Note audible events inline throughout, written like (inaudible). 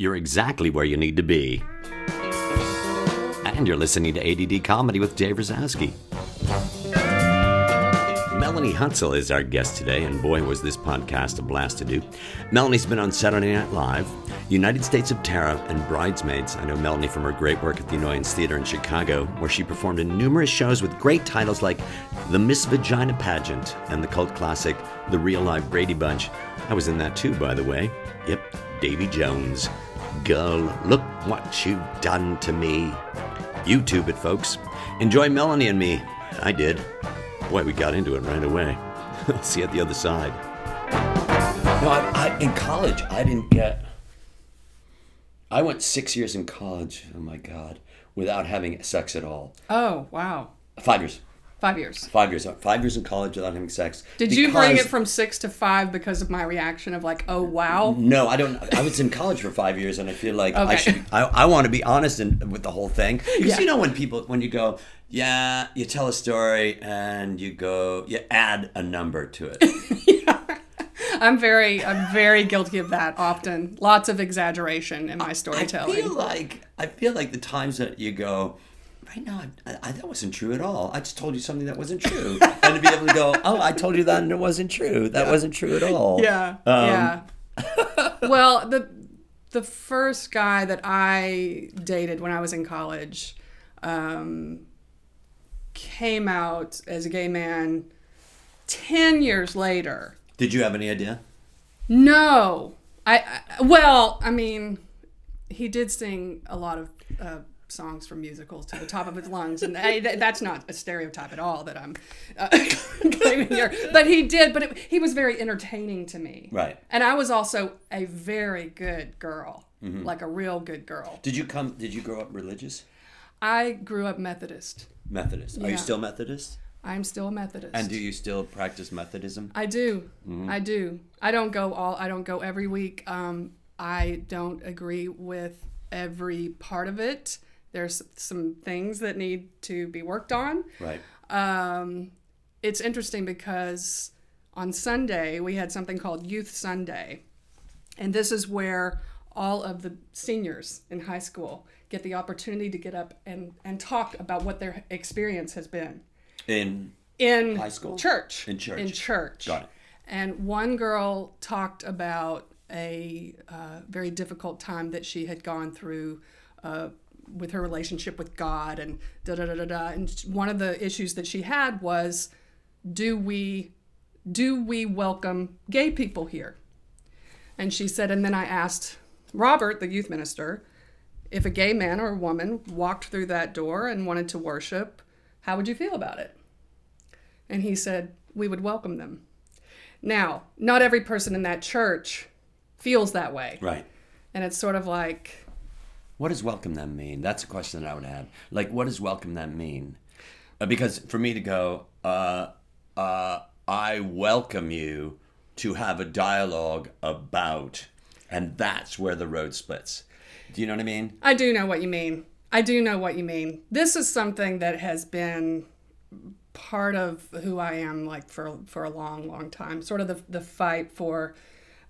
you're exactly where you need to be. And you're listening to ADD Comedy with Dave Razowski. Melanie Hutsell is our guest today, and boy, was this podcast a blast to do. Melanie's been on Saturday Night Live, United States of Tara, and Bridesmaids. I know Melanie from her great work at the Annoyance Theater in Chicago, where she performed in numerous shows with great titles like The Miss Vagina Pageant and the cult classic The Real Life Brady Bunch. I was in that too, by the way. Yep, Davy Jones. Girl, look what you've done to me. YouTube it, folks. Enjoy Melanie and me. I did. Boy, we got into it right away. (laughs) I'll see you at the other side. No, I, I, in college, I didn't get. I went six years in college. Oh my God, without having sex at all. Oh, wow. Five years. Five years. Five years. Five years in college without having sex. Did you bring it from six to five because of my reaction of like, oh, wow? No, I don't. I was in college for five years, and I feel like I should. I, I want to be honest in, with the whole thing because (laughs) Yeah. you know when people when you go, yeah, you tell a story and you go, you add a number to it. (laughs) I'm very, I'm very guilty of that often. Lots of exaggeration in my I storytelling. feel like I feel like the times that you go. Right now, I, I, that wasn't true at all. I just told you something that wasn't true, (laughs) and to be able to go, "Oh, I told you that, and it wasn't true. That wasn't true at all." Yeah. Um, yeah. (laughs) well, the the first guy that I dated when I was in college um, came out as a gay man ten years later. Did you have any idea? No, I, I well, I mean, he did sing a lot of uh, songs from musicals to the top of his lungs, and I, th- that's not a stereotype at all that I'm uh, (laughs) claiming here. But he did. But it, he was very entertaining to me, Right. And I was also a very good girl, Mm-hmm. like a real good girl. Did you come? Did you grow up religious? I grew up Methodist. Methodist. Are Yeah. you still Methodist? I'm still a Methodist. And do you still practice Methodism? I do. Mm-hmm. I do. I don't go all. I don't go every week. Um, I don't agree with every part of it. There's some things that need to be worked on. Right. Um, it's interesting because on Sunday we had something called Youth Sunday, and this is where all of the seniors in high school get the opportunity to get up and, and talk about what their experience has been In in High school? church In church. in church Got it. and one girl talked about a uh, very difficult time that she had gone through uh, with her relationship with God and da da da da da. And one of the issues that she had was, do we, do we welcome gay people here? And she said, and then I asked Robert, the youth minister, if a gay man or a woman walked through that door and wanted to worship, how would you feel about it? And he said, we would welcome them. Now, not every person in that church feels that way. right. And it's sort of like, What does welcome them mean? That's a question that I would have. Like, what does welcome them mean? Uh, because for me to go, uh, uh, I welcome you to have a dialogue about, and that's where the road splits. Do you know what I mean? I do know what you mean. I do know what you mean. This is something that has been part of who I am like for for a long, long time. Sort of the the fight for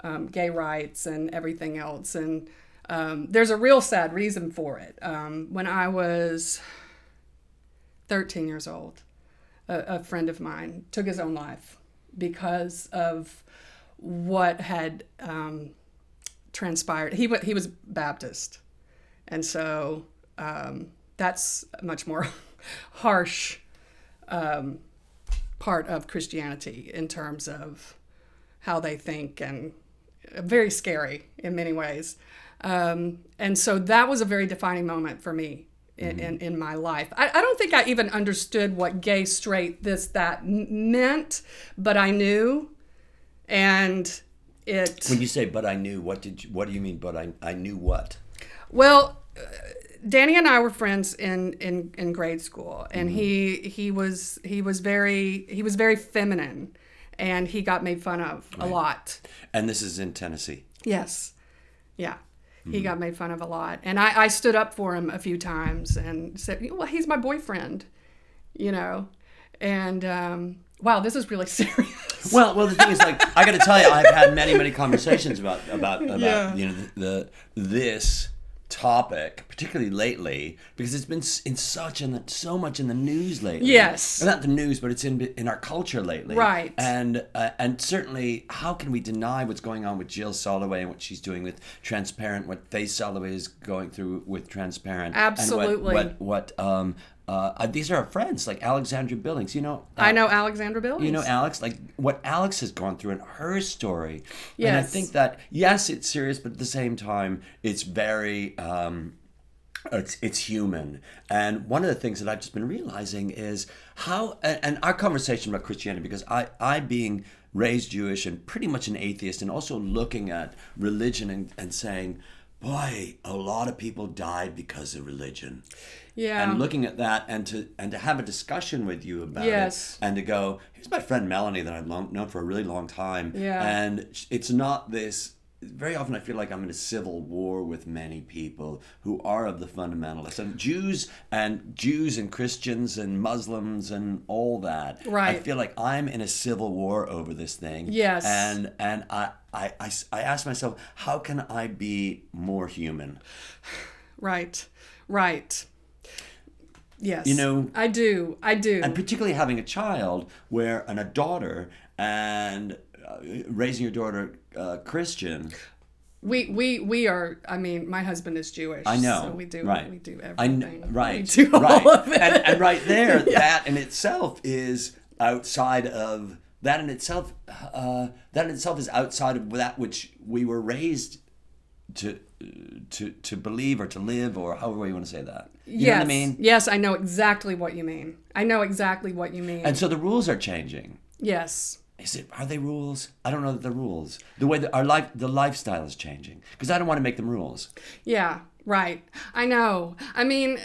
um, gay rights and everything else. And um, there's a real sad reason for it. Um, when I was 13 years old, a, a friend of mine took his own life because of what had um, transpired. He he was Baptist, and so um, that's a much more (laughs) harsh um, part of Christianity in terms of how they think and very scary in many ways. Um, and so that was a very defining moment for me in, in, in my life. I, I don't think I even understood what gay, straight, this, that meant, but I knew. And it. When you say, but I knew, what did you, what do you mean, but I, I knew what? Well, uh, Danny and I were friends in, in, in grade school, and he he was he was very he was very feminine, and he got made fun of a lot. And this is in Tennessee. Yes, yeah, he got made fun of a lot, and I, I stood up for him a few times and said, "Well, he's my boyfriend," you know, and um, wow, this is really (laughs) serious. Well, well, the thing is, like, I got to tell you, I've had many, many conversations about about (laughs) about Yeah. you know the, the this topic, particularly lately, because it's been in such and so much in the news lately. Yes. Well, not the news, but it's in in our culture lately. Right. And uh, and certainly, how can we deny what's going on with Jill Soloway and what she's doing with Transparent? What Faye Soloway is going through with Transparent? and what- Absolutely. what what, um uh, uh, these are our friends like Alexandra Billings. You know. uh, I know Alexandra Billings. you know Alex, like what Alex has gone through in her story. Yes. And I think that yes, it's serious, but at the same time, it's very um it's it's human. And one of the things that I've just been realizing is how and, and our conversation about Christianity because I I being raised Jewish and pretty much an atheist and also looking at religion and, and saying, boy, a lot of people died because of religion yeah. and looking at that and to and to have a discussion with you about Yes. it and to go here's my friend melanie that i've long, known for a really long time Yeah. and it's not this very often i feel like i'm in a civil war with many people who are of the fundamentalists and jews and jews and christians and muslims and all that Right. i feel like i'm in a civil war over this thing Yes. and and i i i, I ask myself how can i be more human (sighs) Right. Right. Yes. You know- I do. I do. and particularly having a child where and a daughter and uh, raising your daughter uh, Christian. we we we are. I mean, my husband is Jewish. I know, So we do. right? We do I everything. kn- right, We do all right, of it. And, and right there, (laughs) that in itself is outside of that in itself. Uh, that in itself is outside of that which we were raised to to to believe or to live or however you want to say that. You yes. know what I mean? Yes, I know exactly what you mean. I know exactly what you mean. And so the rules are changing. yes. Is it? Are they rules? I don't know that they're rules. The way that our life, the lifestyle is changing because I don't want to make them rules. Yeah, right. I know. I mean,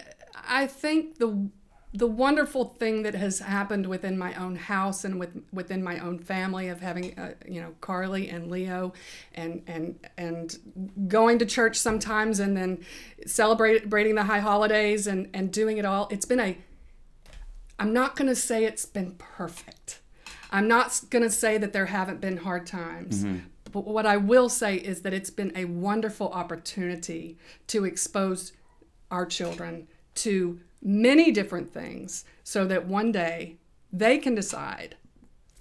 I think the the wonderful thing that has happened within my own house and with within my own family of having uh, you know Carly and Leo and and and going to church sometimes and then celebrating the high holidays and and doing it all. It's been a I'm not going to say it's been perfect. I'm not going to say that there haven't been hard times. But what I will say is that it's been a wonderful opportunity to expose our children to many different things so that one day they can decide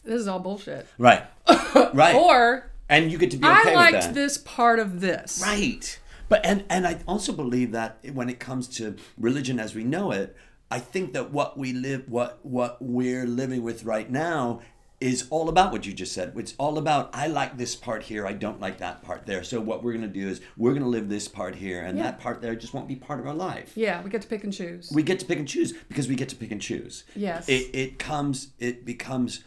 this is all bullshit. Right. (laughs) right. Or and you get to be okay I liked this part of this. Right. But and and I also believe that when it comes to religion as we know it, I think that what we live what what we're living with right now is all about what you just said. It's all about I like this part here, I don't like that part there. So what we're going to do is we're going to live this part here and Yeah. that part there just won't be part of our life. Yeah, we get to pick and choose. We get to pick and choose because we get to pick and choose. Yes. It, it comes it becomes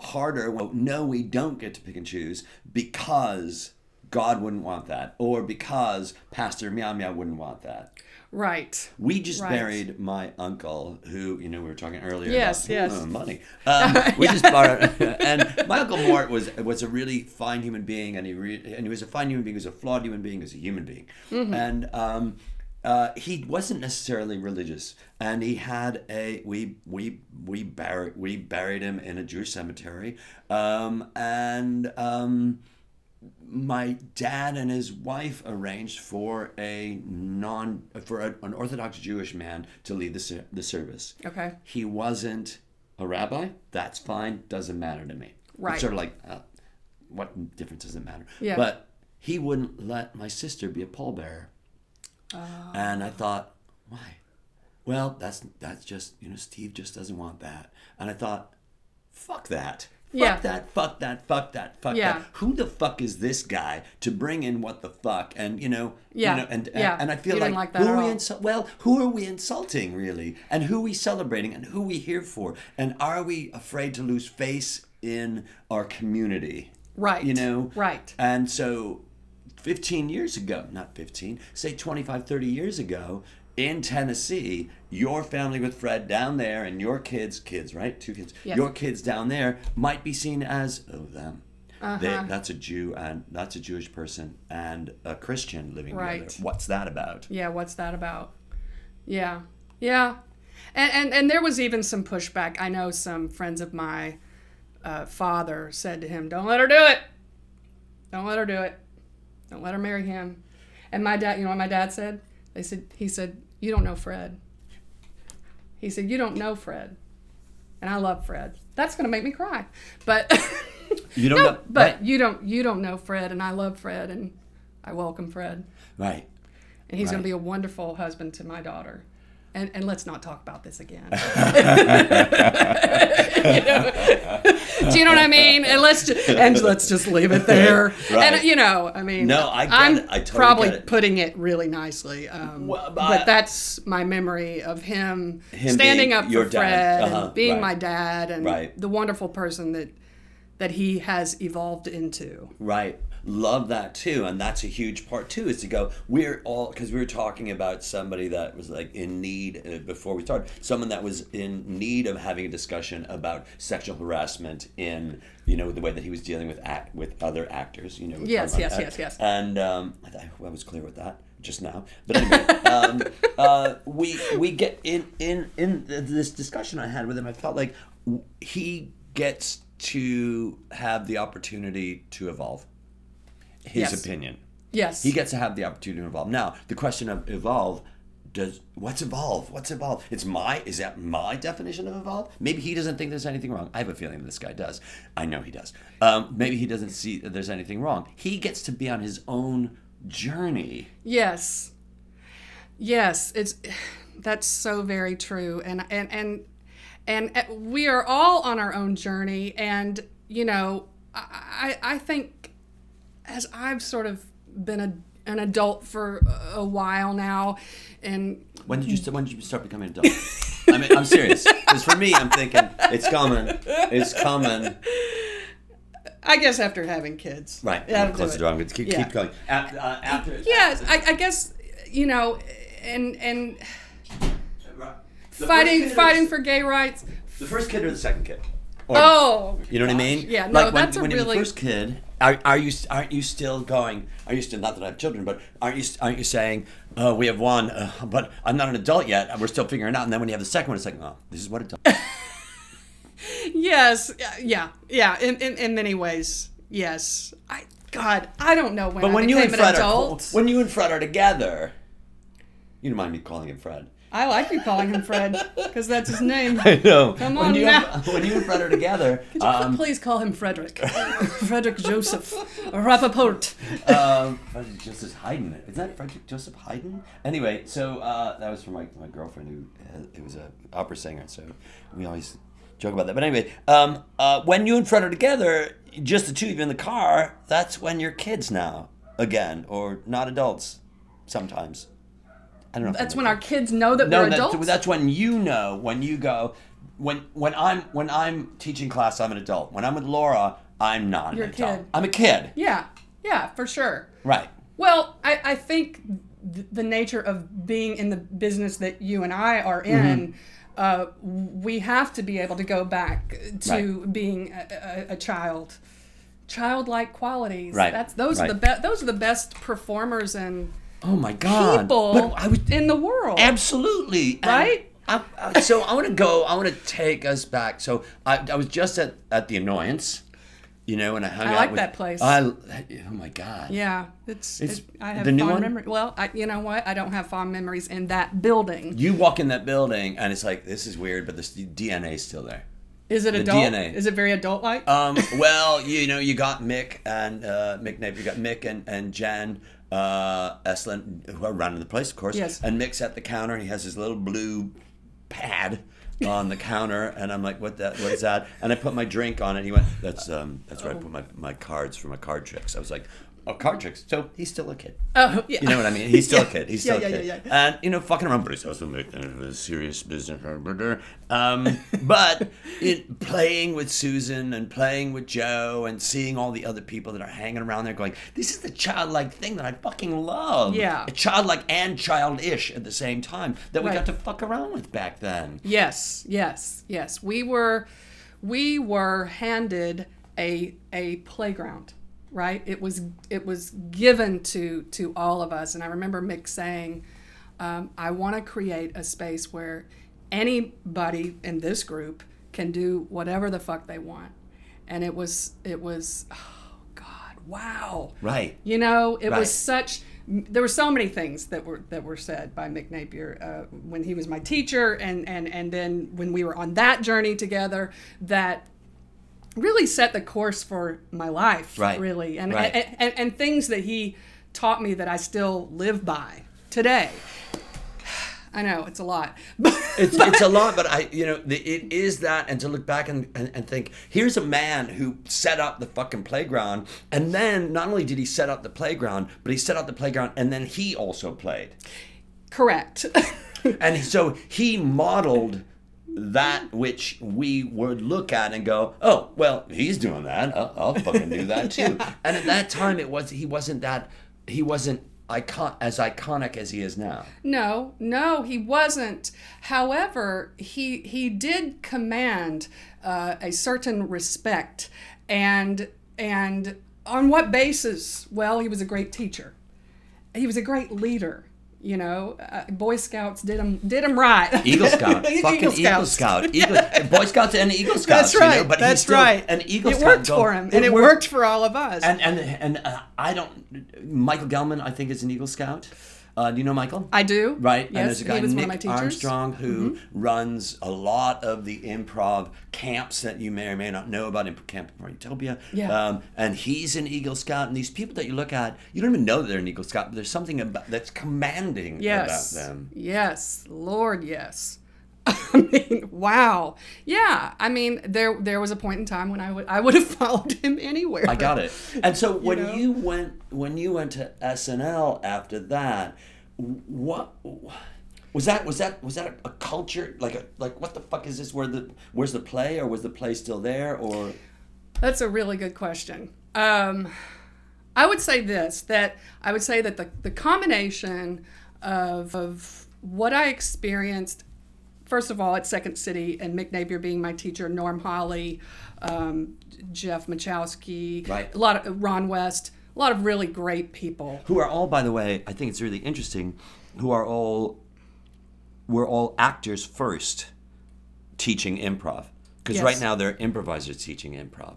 harder. Well, no, we don't get to pick and choose because God wouldn't want that, or because Pastor Meow Meow wouldn't want that. Right. We just Right. buried my uncle, who you know we were talking earlier. Yes, about, yes. "Oh, money. (laughs) Um, we just buried, (laughs) and my uncle Mort was was a really fine human being, and he re, and he was a fine human being, he was a flawed human being, he was a human being, Mm-hmm. and um, uh, he wasn't necessarily religious, and he had a we we we buried we buried him in a Jewish cemetery, um, and. Um, my dad and his wife arranged for a non for a, an Orthodox Jewish man to lead the the service. Okay. He wasn't a rabbi. That's fine. Doesn't matter to me. Right. It's sort of like, uh, what difference does it matter? Yeah. But he wouldn't let my sister be a pallbearer. Oh. And I thought, why? Well, that's that's just you know Steve just doesn't want that. And I thought, fuck that. Fuck Yeah. that, fuck that, fuck that, fuck Yeah. that. Who the fuck is this guy to bring in what the fuck? And you know, Yeah. you know, and Yeah. and I feel like, like who are we all. insul- well, who are we insulting really? And who are we celebrating and who are we here for? And are we afraid to lose face in our community? Right. You know? Right. And so 15 years ago, not 15, say 25, 30 years ago, in Tennessee, your family with Fred down there and your kids, kids, right? Two kids, Yes. your kids down there might be seen as, oh, them. Uh-huh. that's a Jew and that's a Jewish person and a Christian living Right. together. What's that about? Yeah, what's that about? Yeah, yeah, and and and there was even some pushback. I know some friends of my uh, father said to him, "Don't let her do it. Don't let her do it. Don't let her marry him." And my dad, you know what my dad said? They said he said, "You don't know Fred." He said, "You don't know Fred," and I love Fred. That's gonna make me cry, but You don't (laughs) no, know, but right, you don't you don't know Fred, and I love Fred, and I welcome Fred, right. and he's gonna be a wonderful husband to my daughter. And, and let's not talk about this again. (laughs) (laughs) You know? Do you know what I mean? And let's just, and let's just leave it there. (laughs) Right. And you know, I mean, No, I I'm it. I totally probably it. putting it really nicely. Um, Well, but but that's my memory of him, Him standing up for. Fred Uh-huh, and being right. my dad and Right. the wonderful person that that he has evolved into. Right. Love that too. And that's a huge part too, is to go, we're all, because we were talking about somebody that was like in need uh, before we started, someone that was in need of having a discussion about sexual harassment in, you know, the way that he was dealing with act, with other actors, you know. Yes, yes, yes, yes. And um, I, I I was clear with that just now. But anyway, um, (laughs) uh, we we get in in in this discussion I had with him. I felt like he gets to have the opportunity to evolve his Yes. opinion. Yes. He gets to have the opportunity to evolve. Now, the question of evolve does what's evolve? What's evolve? It's my is that my definition of evolve? Maybe he doesn't think there's anything wrong. I have a feeling this guy does. I know he does. Um, maybe he doesn't see that there's anything wrong. He gets to be on his own journey. Yes. Yes, it's that's so very true. And and and and uh, we are all on our own journey and you know, I I I think as I've sort of been a an adult for a while now and When did you st- when did you start becoming an adult? (laughs) I mean, I'm serious. Because for me, I'm thinking it's coming. It's coming. I guess after having kids. Right. I'm close it. the door. I'm going to keep, Yeah. keep going. After, uh, after Yes, I, I guess you know and and The fighting fighting or- for gay rights. the first kid or the second kid. Or- Oh, You know what I mean? Yeah, no, like when, that's a when really the first kid. Are, are you aren't you still going? Are you still not that I have children, but aren't you aren't you saying, oh, we have one, uh, but I'm not an adult yet. And we're still figuring it out. And then when you have the second one, it's like, oh, this is what adult. (laughs) Yes, yeah, yeah. In, in in many ways, yes. I God, I don't know when But I when you and an Fred are when you and Fred are together, you don't mind me calling him Fred. I like you calling him Fred because that's his name. (laughs) I know. Come when on you now. Have, when you and Fred are together, (laughs) um, Please call him Frederick. (laughs) Frederick Joseph Rappaport. um, Frederick Joseph Haydn. Is that Frederick Joseph Haydn? Anyway, so uh, that was from my, my girlfriend who uh, it was a opera singer. So we always joke about that. But anyway, um, uh, when you and Fred are together, just the two of you in the car, that's when you're kids now again, or not adults sometimes. I don't know. That's when our kids know that no, we're that's, adults. that's when you know when you go when when I'm when I'm teaching class I'm an adult. When I'm with Laura, I'm not You're an a adult. kid. I'm a kid. yeah, yeah, for sure. Right. Well, I, I think th- the nature of being in the business that you and I are in, Mm-hmm. uh, we have to be able to go back to being a, a, a child, childlike qualities. Right, That's those are the best. Those are the best performers and Oh my god. people But I was in the world. absolutely Right? I, I- so I want to go. I want to take us back. So I, I was just at, at the annoyance, you know, and I hung I out like with- that place. I oh my god. yeah, it's, It's it- I have the new fond memories. Well, I, you know what? I don't have fond memories in that building. You walk in that building and it's like this is weird, but the DNA is still there. Is it the adult? DNA. Is it very adult like? Um, well, you know, you got Mick and uh, Mick Napier. You got Mick and, and Jen uh, Estlin, who are running the place, of course. Yes. And Mick's at the counter, and he has his little blue pad on the counter, and I'm like, "What that? What is that?" And I put my drink on it. And He went, "That's um, that's where I put my, my cards for my card tricks." I was like, "Oh, card tricks." So he's still a kid. oh, yeah. You know what I mean? He's still a (laughs) kid. He's Yeah, still a kid. yeah, yeah. yeah. And, you know, fucking around, but he's also making a serious business. Um, (laughs) but in playing with Susan and playing with Joe and seeing all the other people that are hanging around there going, this is the childlike thing that I fucking love. Yeah. Childlike and childish at the same time that we Right. got to fuck around with back then. Yes, yes, yes. We were we were handed a a playground, right? It was it was given to to all of us, and I remember Mick saying, um, "I want to create a space where anybody in this group can do whatever the fuck they want." and it was it was oh god wow Right. you know it Right. was such there were so many things that were that were said by Mick Napier uh, when he was my teacher and and and then when we were on that journey together that really set the course for my life Right. really. And, Right. and, and and things that he taught me that I still live by today. (sighs) I know it's a lot. (laughs) It's, it's a lot, but I, you know, the, it is that, and to look back and, and, and think, here's a man who set up the fucking playground, and then not only did he set up the playground, but he set up the playground, and then he also played, correct. (laughs) And so he modeled that which we would look at and go, oh, well, he's doing that, I'll, I'll fucking do that (laughs) too. And at that time, it was he wasn't that he wasn't icon as iconic as he is now. No, no, he wasn't. However, he he did command uh, a certain respect, and and on what basis? Well, he was a great teacher. He was a great leader. You know, uh, Boy Scouts did him did him right. Eagle (laughs) Scout, fucking Eagle, Scouts. Scout, (laughs) Eagle, Boy Scouts and Eagle Scouts. That's right. You know, but that's still right. An Eagle it Scout. worked Go- for him, and it worked for all of us. And and and uh, I don't. Michael Gelman, I think, is an Eagle Scout. Uh, do you know Michael? I do. Right, Yes, and there's a guy Nick one of my teachers. Mm-hmm. Armstrong who runs a lot of the improv camps that you may or may not know about in Camp Utopia. Yeah. Um, and he's an Eagle Scout, and these people that you look at, you don't even know that they're an Eagle Scout, but there's something about that's commanding Yes. about them. Yes, Lord, yes. (laughs) I mean, wow. Yeah, I mean, there there was a point in time when I would I would have (laughs) followed him anywhere. I got it. And so (laughs) when know? you went when you went to SNL after that, what was that? Was that was that a, a culture like a like what the fuck is this? Where the where's the play or was the play still there or? That's a really good question. Um, I would say this that I would say that the, the combination of, of what I experienced, first of all, at Second City and Mick Napier being my teacher, Norm Holly, um, Jeff Michalski, Right. a lot of Ron West, a lot of really great people. Who are all, by the way, I think it's really interesting. Who are all we're all actors first, teaching improv because Yes. right now they're improvisers teaching improv,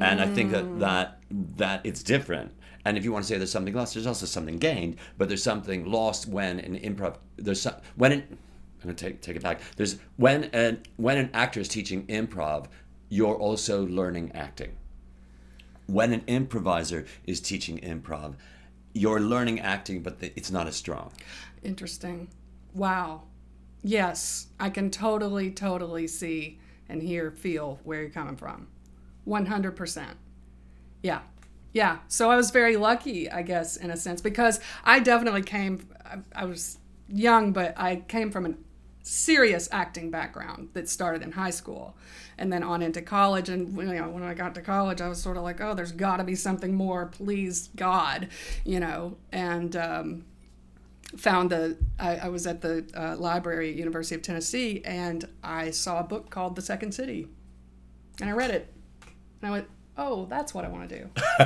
and I think Mm. that that that it's different. And if you want to say there's something lost, there's also something gained. But there's something lost when an improv there's some, when an, I'm gonna take take it back. There's when an when an actor is teaching improv, you're also learning acting when an improviser is teaching improv, you're learning acting, but it's not as strong. Interesting. Wow. Yes, I can totally, totally see and hear, feel where you're coming from. 100%. Yeah. Yeah. So I was very lucky, I guess, in a sense, because I definitely came, I, I was young, but I came from a serious acting background that started in high school and then on into college. And you know, when I got to college, I was sort of like, oh, there's got to be something more, please, God, you know, and, um, found the I, I was at the uh, library at University of Tennessee and I saw a book called The Second City, and I read it, and I went, "Oh, that's what I want to do. (laughs)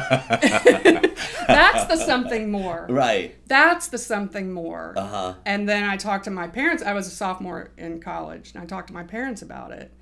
that's the something more. Right. That's the something more." Uh huh. And then I talked to my parents. I was a sophomore in college, and I talked to my parents about it,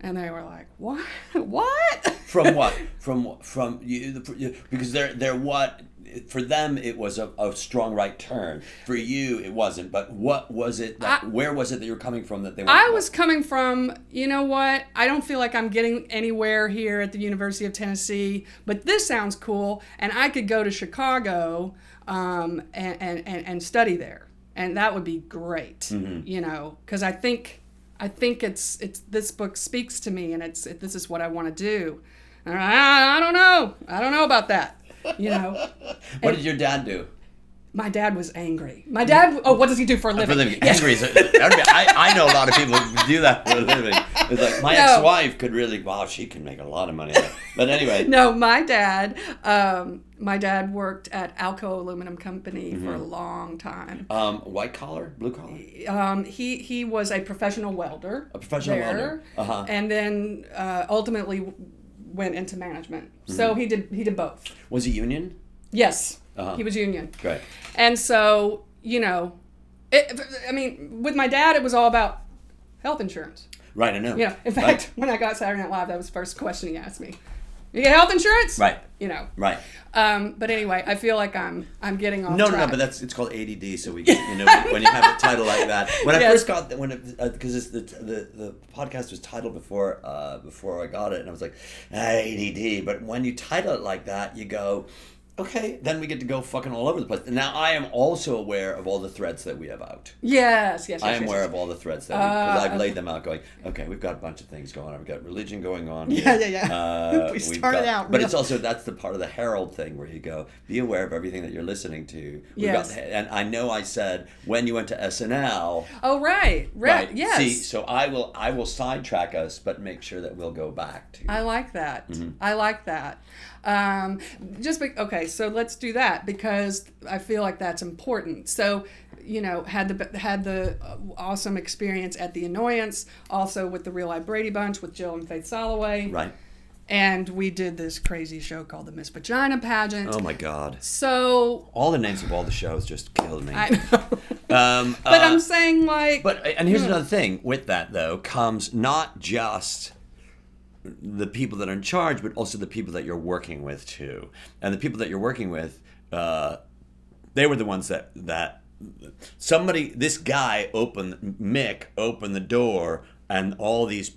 and they were like, "What? (laughs) what?" From what? (laughs) From from you? the- Because they're they're what? For them, it was a, a strong right turn. For you, it wasn't. But what was it? That, I- where was it that you were coming from? That they were. I was coming from, you know what? I don't feel like I'm getting anywhere here at the University of Tennessee, but this sounds cool, and I could go to Chicago um, and, and, and, and study there, and that would be great, you know, because I think I think it's it's this book speaks to me, and it's it, this is what I want to do. I, I don't know, I don't know about that, you know. (laughs) What did your dad do? My dad was angry. My dad. Oh, what does he do for a living? For a living. Yes. Angry a- I, I know a lot of people who do that for a living. It's like my No. ex-wife could really. Wow, she could make a lot of money. But anyway. (laughs) No, my dad. Um, my dad worked at Alcoa Aluminum Company Mm-hmm. for a long time. Um, white collar, blue collar. Um, he he was a professional welder. A professional there, welder. Uh-huh. And then uh, ultimately went into management. Mm-hmm. So he did he did both. Was he union? Yes, Uh-huh. he was union. Great. And so you know, it, I mean, with my dad, it was all about health insurance. Right, I know. You know, in Right. fact, (laughs) when I got Saturday Night Live, that was the first question he asked me. You get health insurance? Right. You know. Right. Um, but anyway, I feel like I'm I'm getting off No, no, track. no, but that's it's called ADD. So we, get, (laughs) you know, when you have a title like that. When I first got the, when it because the, the the podcast was titled before uh, before I got it, and I was like ah, ADD. But when you title it like that, you go. Okay, then we get to go fucking all over the place. Now I am also aware of all the threads that we have out. Yes, yes, yes. I am yes, aware yes. of all the threads that because Uh, I've laid them out. Going, okay, we've got a bunch of things going on. We've got religion going on. Yeah, yeah, yeah. Uh, (laughs) We started got- out but real- it's also that's the part of the Harold thing where you go, be aware of everything that you're listening to. We've Yes. got, and I know I said when you went to SNL. Oh right, right, yes. See, so I will I will sidetrack us, but make sure that we'll go back to. I like that. Mm-hmm. I like that. Um, just be, okay. So let's do that because I feel like that's important. So, you know, had the had the awesome experience at the annoyance, also with the Real Life Brady Bunch with Jill and Faith Soloway, right. and we did this crazy show called the Miss Vagina Pageant. Oh my God! So All the names of all the shows just killed me. I (laughs) know, um, but uh, I'm saying like, But and here's another thing with that though comes not just the people that are in charge, but also the people that you're working with too. And the people that you're working with, uh, they were the ones that that somebody this guy opened Mick opened the door and all these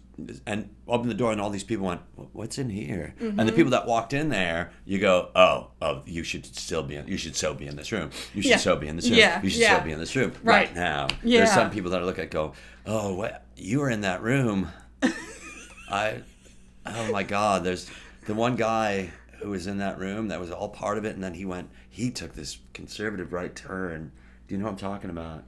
and opened the door and all these people went what's in here and the people that walked in there you go oh oh you should still be in you should so be in this room you should Yeah. so be in this room Yeah, you should yeah. so be in this room Right. right now Yeah. there's some people that look at go oh what you were in that room (laughs) I oh my god there's the one guy who was in that room that was all part of it and then he went he took this conservative right turn. Do you know what I'm talking about?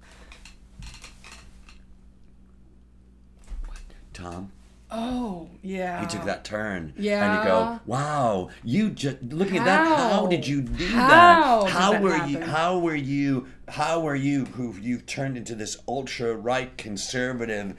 What? Tom? Oh yeah, he took that turn. Yeah. and you go wow you just looking at that how? How? did you do How that how were you how were you how were you who you've turned into this ultra right conservative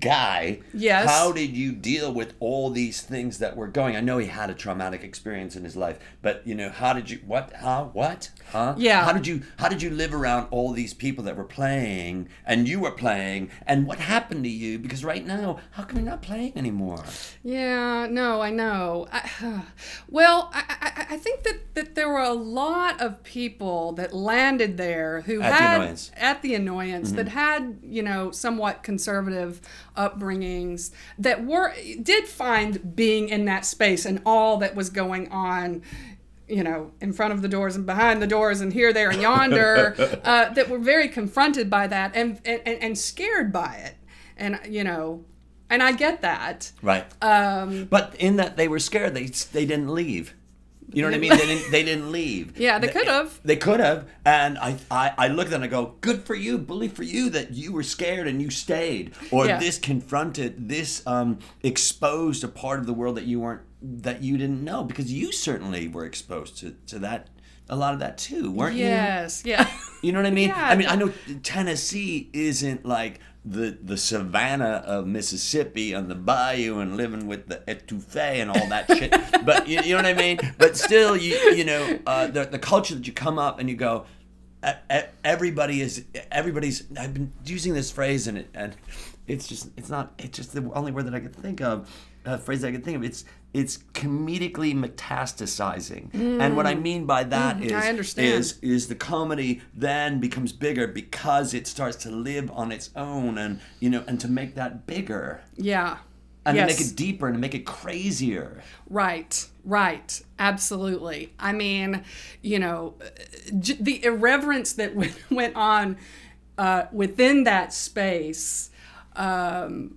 guy Yes. how did you deal with all these things that were going i know he had a traumatic experience in his life but you know how did you what how what huh Yeah. how did you how did you live around all these people that were playing and you were playing and what happened to you because right now how come you're not playing anymore Yeah, no, I know. I, (sighs) well, I, I, I think that, that there were a lot of people that landed there who At the had annoyance. Mm-hmm. at the annoyance that had you know somewhat conservative upbringings that were did find being in that space and all that was going on. You know, in front of the doors and behind the doors and here, there, and yonder, (laughs) uh, that were very confronted by that and, and and scared by it, and you know, and I get that. right Um, but in that they were scared they they didn't leave you know what I mean? They didn't. They didn't leave. (laughs) Yeah, they could've. They could have. And I, I, I look at them and I go, "Good for you, bully for you that you were scared and you stayed, or Yeah. this confronted, this um, exposed a part of the world that you weren't, that you didn't know, because you certainly were exposed to, to that, a lot of that too, weren't you? yes, yeah. You know what I mean? (laughs) Yeah. I mean, I know Tennessee isn't like the the savannah of Mississippi on the bayou and living with the etouffee and all that shit. (laughs) But you, you know what I mean? But still, you you know uh, the the culture that you come up and you go. Everybody is everybody's. I've been using this phrase and it and it's just it's not it's just the only word that I could think of. A phrase that I could think of. It's it's comedically metastasizing, and what I mean by that is Mm. I understand. is is the comedy then becomes bigger because it starts to live on its own and you know and to make that bigger Yeah. and yes. to make it deeper and to make it crazier Right, right, absolutely. I mean, you know, j- the irreverence that went, (laughs) went on uh, within that space, um,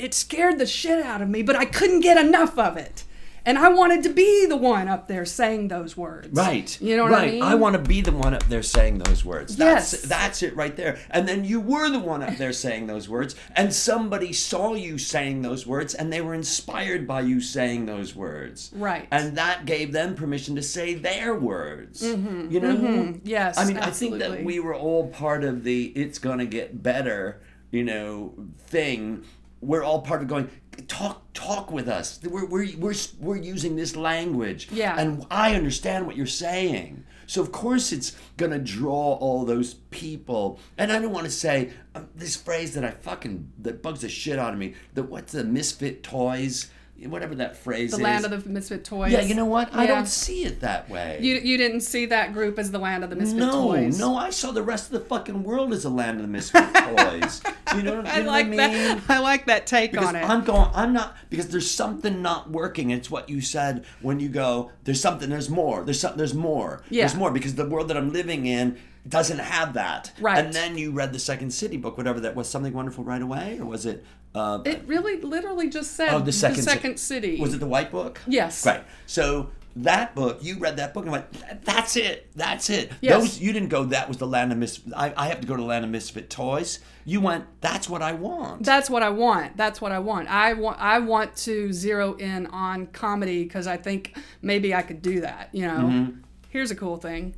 it scared the shit out of me, but I couldn't get enough of it. And I wanted to be the one up there saying those words. right You know what right I mean? I want to be the one up there saying those words that's Yes. that's it right there and then you were the one up there saying those words and somebody saw you saying those words and they were inspired by you saying those words Right. and that gave them permission to say their words mm-hmm. you know mm-hmm. Yes, I mean, I think that we were all part of the "it's gonna get better," you know, thing. We're all part of going. Talk, talk with us. We're we're we're we're using this language. Yeah. And I understand what you're saying. So of course it's gonna draw all those people. And I don't want to say um, this phrase that I fucking that bugs the shit out of me. that what's the misfit toys, whatever that phrase The is. The land of the misfit toys. yeah, you know what? I don't see it that way. You you didn't see that group as the land of the misfit no, toys. no, no, I saw the rest of the fucking world as the land of the misfit (laughs) toys. You know, you I know like what I mean? that. I like that take Because on it. I'm going, I'm not because there's something not working. It's what you said when you go. There's something. There's more. There's something. There's more. Yeah. There's more because the world that I'm living in doesn't have that. Right. And then you read the Second City book, whatever that was. Something wonderful right away, or was it? Uh, it really literally just said oh, the second, Ci- city. Was it the White Book? Yes. Right. So that book, you read that book and went, "That's it. That's it." Yes. Those you didn't go. That was the land of mis. I, I have to go to the land of misfit toys. You went. That's what I want. That's what I want. That's what I want. I want. I want to zero in on comedy because I think maybe I could do that. You know. Mm-hmm. Here's a cool thing: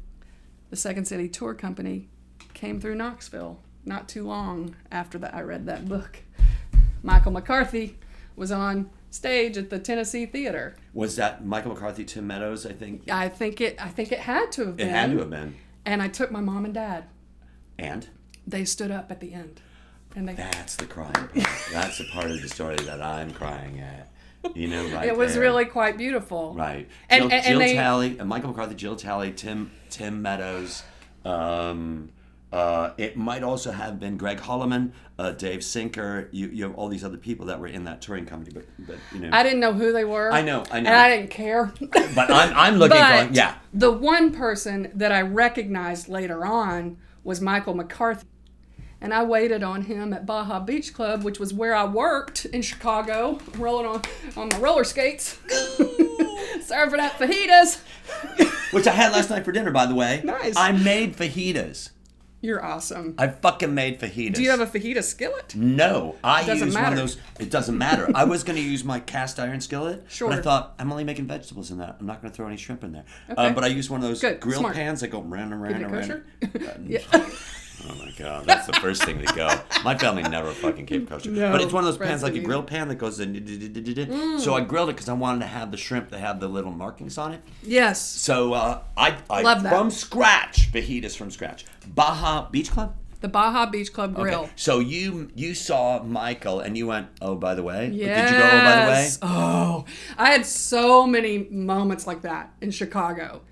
the Second City Tour Company came through Knoxville not too long after that. I read that book. Michael McCarthy was on stage at the Tennessee Theater. was that Michael McCarthy, Tim Meadows? I think I think it. I think it had to have been. it had to have been. And I took my mom and dad. And They stood up at the end, and they. that's the crying part. that's the part of the story that I'm crying at. You know, right It was there. really quite beautiful. right. And- Jill, and- and Jill they- Talley, uh, Michael McCarthy, Jill Talley, Tim Tim Meadows. Um, uh, it might also have been Greg Hollimon, uh, Dave Sinker. You, you have all these other people that were in that touring company, but but you know. I didn't know who they were. I know, I know. And I didn't care. but I'm I'm looking but going, yeah. the one person that I recognized later on was Michael McCarthy. And I waited on him at Baja Beach Club, which was where I worked in Chicago, rolling on, on my roller skates, (laughs) serving up fajitas. Which I had last night for dinner, by the way. Nice. I made fajitas. You're awesome. I fucking made fajitas. Do you have a fajita skillet? No, I use one of those. It doesn't matter. I was going to use my cast iron skillet, Sure. but I thought I'm only making vegetables in that. I'm not going to throw any shrimp in there. Uh, but I use one of those Good, grill smart. pans that go round and round and round. kosher? (laughs) yeah. Oh my god, that's the first thing to go. My family never fucking kept kosher, No, but it's one of those pans like a grill pan that goes in. So I grilled it because I wanted to have the shrimp that have the little markings on it. Yes. So uh, I, I Love that. from scratch fajitas from scratch. Baja Beach Club. The Baja Beach Club Grill. Okay. So you you saw Michael and you went, oh by the way, Yes. did you go? Oh by the way, Oh, I had so many moments like that in Chicago.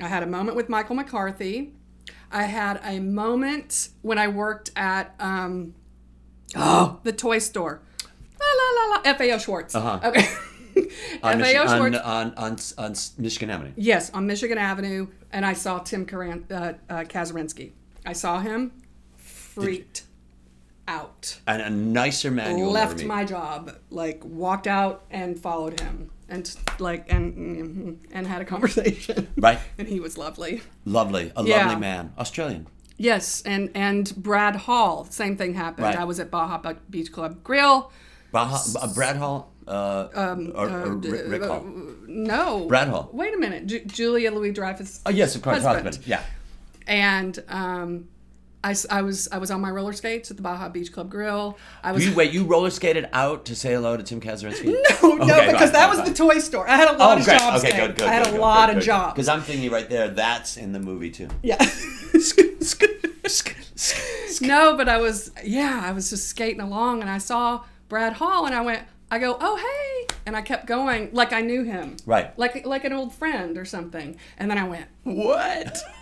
I had a moment with Michael McCarthy. I had a moment when I worked at um, oh (gasps) the toy store. La la la la. FAO Schwarz. Uh-huh. Okay. (laughs) on, FAO Michi- on, Schwarz. on, on, on Michigan Avenue. Yes, on Michigan Avenue, and I saw Tim Karan- uh, uh, Kazurinsky. I saw him, freaked out. And a nicer man left my job, like walked out and followed him, and like and and had a conversation. (laughs) Right. And he was lovely. Lovely, a Yeah. lovely man, Australian. Yes, and and Brad Hall, same thing happened. Right. I was at Baja Beach Club Grill. Baja, uh, Brad Hall, uh, Um, or, or Rick, Rick Hall. No, Brad Hall. Wait a minute, Ju- Julia Louis Dreyfus. Oh yes, of course, husband. husband. Yeah. And um, I, I was I was on my roller skates at the Baja Beach Club Grill. I was You wait. You roller skated out to say hello to Tim Kazurinsky? (laughs) no, no, because right, that right, was right. the toy store. I had a lot Oh, of great. jobs. Okay, there. good, good. I had good, a good, lot good, of jobs. Because I'm thinking right there, that's in the movie too. Yeah. (laughs) no, but I was yeah, I was just skating along and I saw Brad Hall and I went I go, "Oh, hey." And I kept going like I knew him. Right. Like like an old friend or something. And then I went, "What?" (laughs)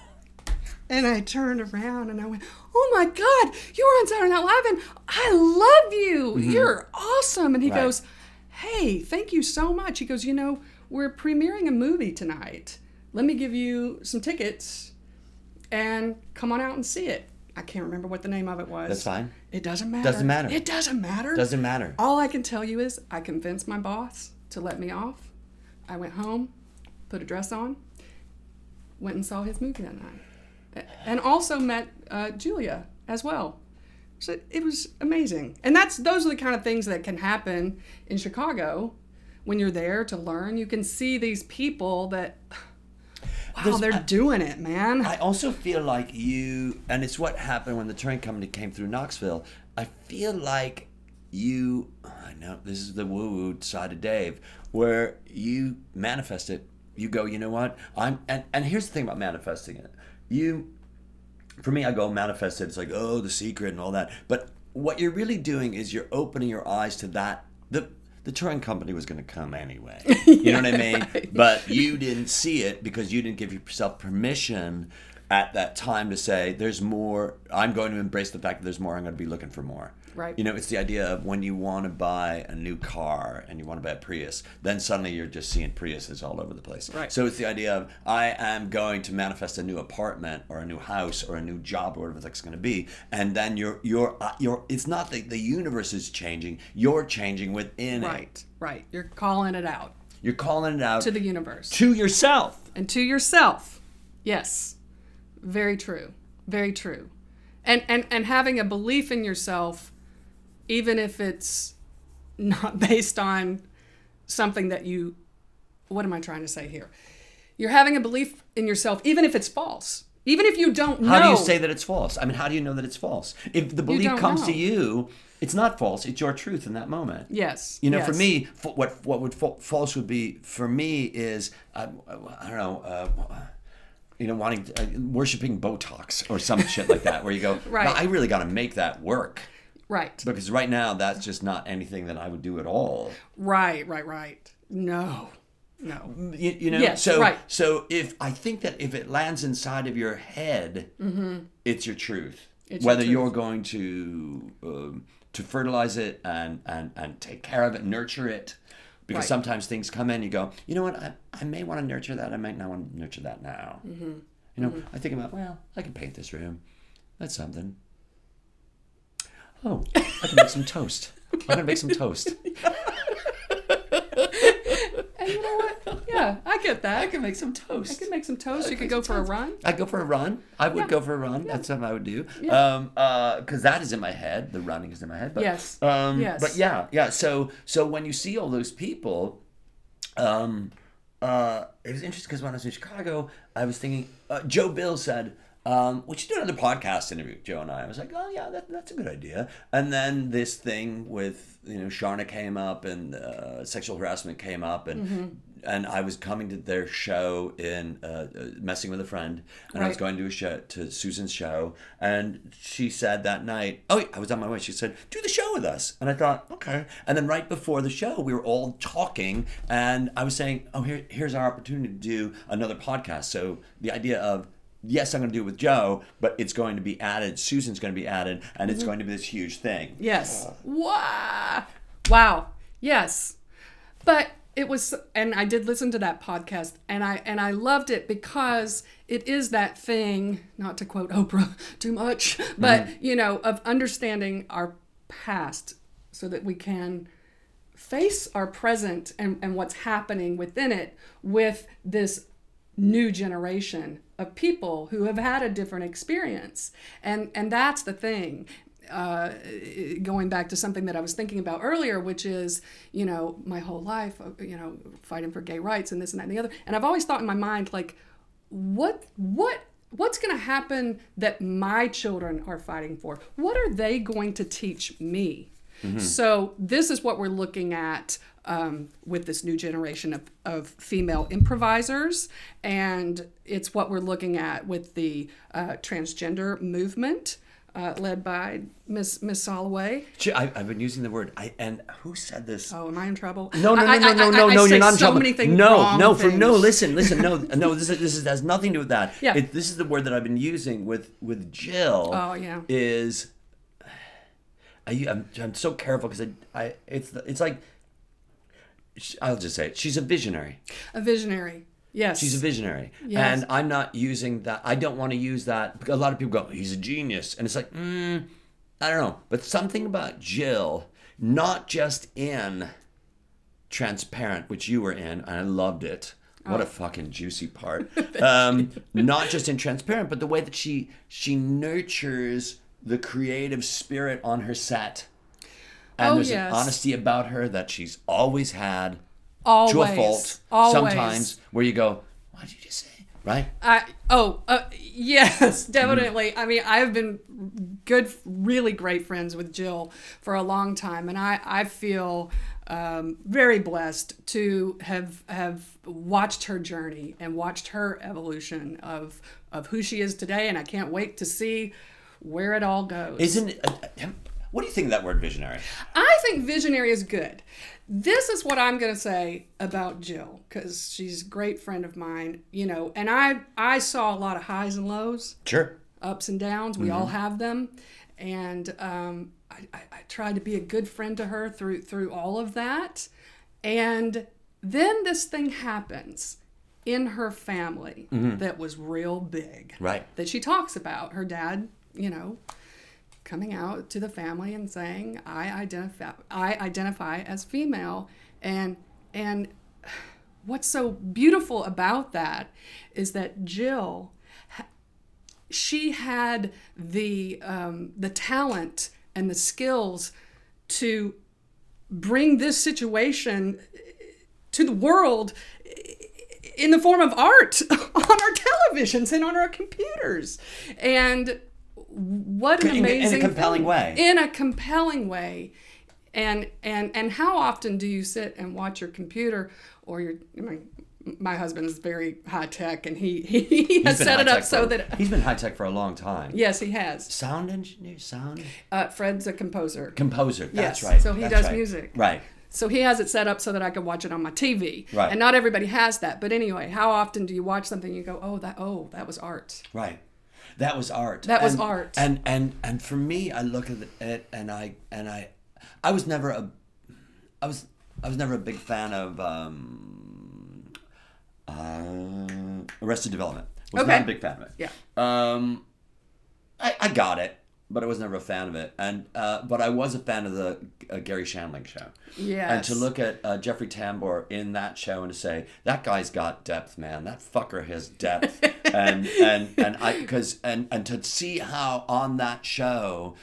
and I turned around and I went, "Oh my god, you were on Saturday Night Live and I love you. You're awesome." And he Mm-hmm. Right. goes, "Hey, thank you so much." He goes, "You know, we're premiering a movie tonight. Let me give you some tickets and come on out and see it. I can't remember what the name of it was. That's fine. It doesn't matter. Doesn't matter. It doesn't matter. Doesn't matter. All I can tell you is I convinced my boss to let me off. I went home, put a dress on, went and saw his movie that night, and also met uh, Julia as well. So it was amazing, and that's those are the kind of things that can happen in Chicago when you're there to learn. You can see these people that. Wow, There's- they're doing it, man. I also feel like you, and it's what happened when the touring company came through Knoxville. I feel like you, I know this is the woo woo side of Dave, where you manifest it. you go, you know what? I'm and, and here's the thing about manifesting it. You for me I go manifest it, it's like, oh, the secret and all that. But what you're really doing is you're opening your eyes to that the the touring company was going to come anyway. (laughs) You know what I mean? right. But you didn't see it because you didn't give yourself permission at that time to say, there's more. I'm going to embrace the fact that there's more. I'm going to be looking for more. Right. You know, it's the idea of when you want to buy a new car and you want to buy a Prius, then suddenly you're just seeing Priuses all over the place. Right. So it's the idea of I am going to manifest a new apartment or a new house or a new job or whatever it's going to be, and then you're you're uh, you're. It's not that the universe is changing; you're changing within it. Right, right. You're calling it out You're calling it out to the universe to yourself. and to yourself. Yes, very true, very true. And and and having a belief in yourself, even if it's not (laughs) based on something that you. What am I trying to say here? You're having a belief in yourself, even if it's false. Even if you don't know. How do you say that it's false? I mean, how do you know that it's false? If the belief comes to you, it's not false. It's your truth in that moment. Yes. You know, for me, what what would fa- false would be for me is uh, I don't know, uh, you know, wanting uh, worshiping Botox or some shit like that, where you go, (laughs) Right. "No, I really got to make that work Right. because right now that's just not anything that I would do at all. Right, right, right. No. No. You, you know, Yes, so right. so if I think that if it lands inside of your head, it's your truth. Mm-hmm. It's your Whether truth. you're going to um, to fertilize it and and and take care of it, nurture it, because Right. sometimes things come in. You go, you know what? I, I may want to nurture that. I might not want to nurture that now. Mm-hmm. You know, I think about well, I can paint this room. That's something. Oh, I can make some toast. I'm gonna make some toast. (laughs) And you know what? Yeah, I get that. I can make some toast. I could make some toast. You could go for a run. I'd go for a run. I would Yeah. go for a run. That's something I would do. Um, uh, because that is in my head. The running is in my head. But, Yes. Um, Yes. But yeah, yeah. So, so when you see all those people, um, uh, it was interesting because when I was in Chicago, I was thinking. Uh, Joe Bill said. Um, we should do another podcast interview, Joe and I. I was like, oh yeah, that, that's a good idea. And then this thing with you know Charna came up and uh, sexual harassment came up, and Mm-hmm. and I was coming to their show in uh, uh, Messing with a Friend, and I was going to a show to Susan's show, and she said that night, oh, I was on my way. She said, do the show with us, and I thought, okay. And then right before the show, we were all talking, and I was saying, oh, here, here's our opportunity to do another podcast. So the idea of yes, I'm going to do it with Joe, but it's going to be added. Susan's going to be added, and it's mm-hmm. going to be this huge thing. Yes. Wow. Wow. Yes. But it was and I did listen to that podcast and I and I loved it because it is that thing, not to quote Oprah (laughs) too much, but mm-hmm. you know, of understanding our past so that we can face our present and, and what's happening within it with this new generation of people who have had a different experience and and that's the thing uh, going back to something that I was thinking about earlier, which is, you know, my whole life, uh, you know, fighting for gay rights and this and that and the other. And I've always thought in my mind, like, what, what, what's going to happen that my children are fighting for? What are they going to teach me? So this is what we're looking at um, with this new generation of, of female improvisers, and it's what we're looking at with the uh, transgender movement uh, led by Miss Miss Soloway. I, I've been using the word. I and who said this? Oh, am I in trouble? No, no, no, no, no, no, no. You're not in so trouble. many things no, no, for no. Listen, listen. No, (laughs) no. This is this is, has nothing to do with that. Yeah. It, this is the word that I've been using with with Jill. Oh, yeah. Is I, I'm I'm so careful because I, I it's it's like I'll just say it. She's a visionary. A visionary. Yes. She's a visionary, Yes. and I'm not using that. I don't want to use that a lot of people go, "He's a genius," and it's like, mm, I don't know. But something about Jill, not just in Transparent, which you were in, and I loved it. What a fucking juicy part. (laughs) Um, not just in Transparent, but the way that she she nurtures the creative spirit on her set. And Oh, there's yes. an honesty about her that she's always had Always. to a fault Always. sometimes where you go, what did you just say? Right? I oh uh, yes, (laughs) definitely. I mean, I've been good, really great friends with Jill for a long time, and I I feel um, very blessed to have have watched her journey and watched her evolution of of who she is today, and I can't wait to see where it all goes. Isn't uh, what do you think of that word visionary? I think visionary is good. This is what I'm going to say about Jill because she's a great friend of mine, you know, and I I saw a lot of highs and lows, Sure. ups and downs. We all have them, and um, I, I, I tried to be a good friend to her through through all of that, and then this thing happens in her family that was real big, Right. That she talks about her dad, you know, coming out to the family and saying I identify I identify as female. And and what's so beautiful about that is that Jill she had the um, the talent and the skills to bring this situation to the world in the form of art (laughs) on our televisions and on our computers. And what an In- in a amazing compelling thing. way. in a compelling way and and and how often do you sit and watch your computer or your I mean, my husband is very high tech and he (laughs) he He's has set it up so for- that he's been high tech for a long time. yes he has Sound engineer, sound uh, Fred's a composer composer. That's Yes, right. so he that's does right. music. Right. So he has it set up so that I can watch it on my TV. Right. And not everybody has that. But anyway, how often do you watch something and you go, "Oh, that oh, that was art." Right. That was art. That was And- art. And and and for me, I look at it and I and I, I was never a, I was I was never a big fan of um, uh, Arrested Development. Was Okay. not a big fan of it. Yeah. Um, I, I got it, but I was never a fan of it. And uh, but I was a fan of the uh, Garry Shandling show. Yeah. And to look at uh, Jeffrey Tambor in that show and to say that guy's got depth, man. That fucker has depth. (laughs) and and and I because and and to see how on that show,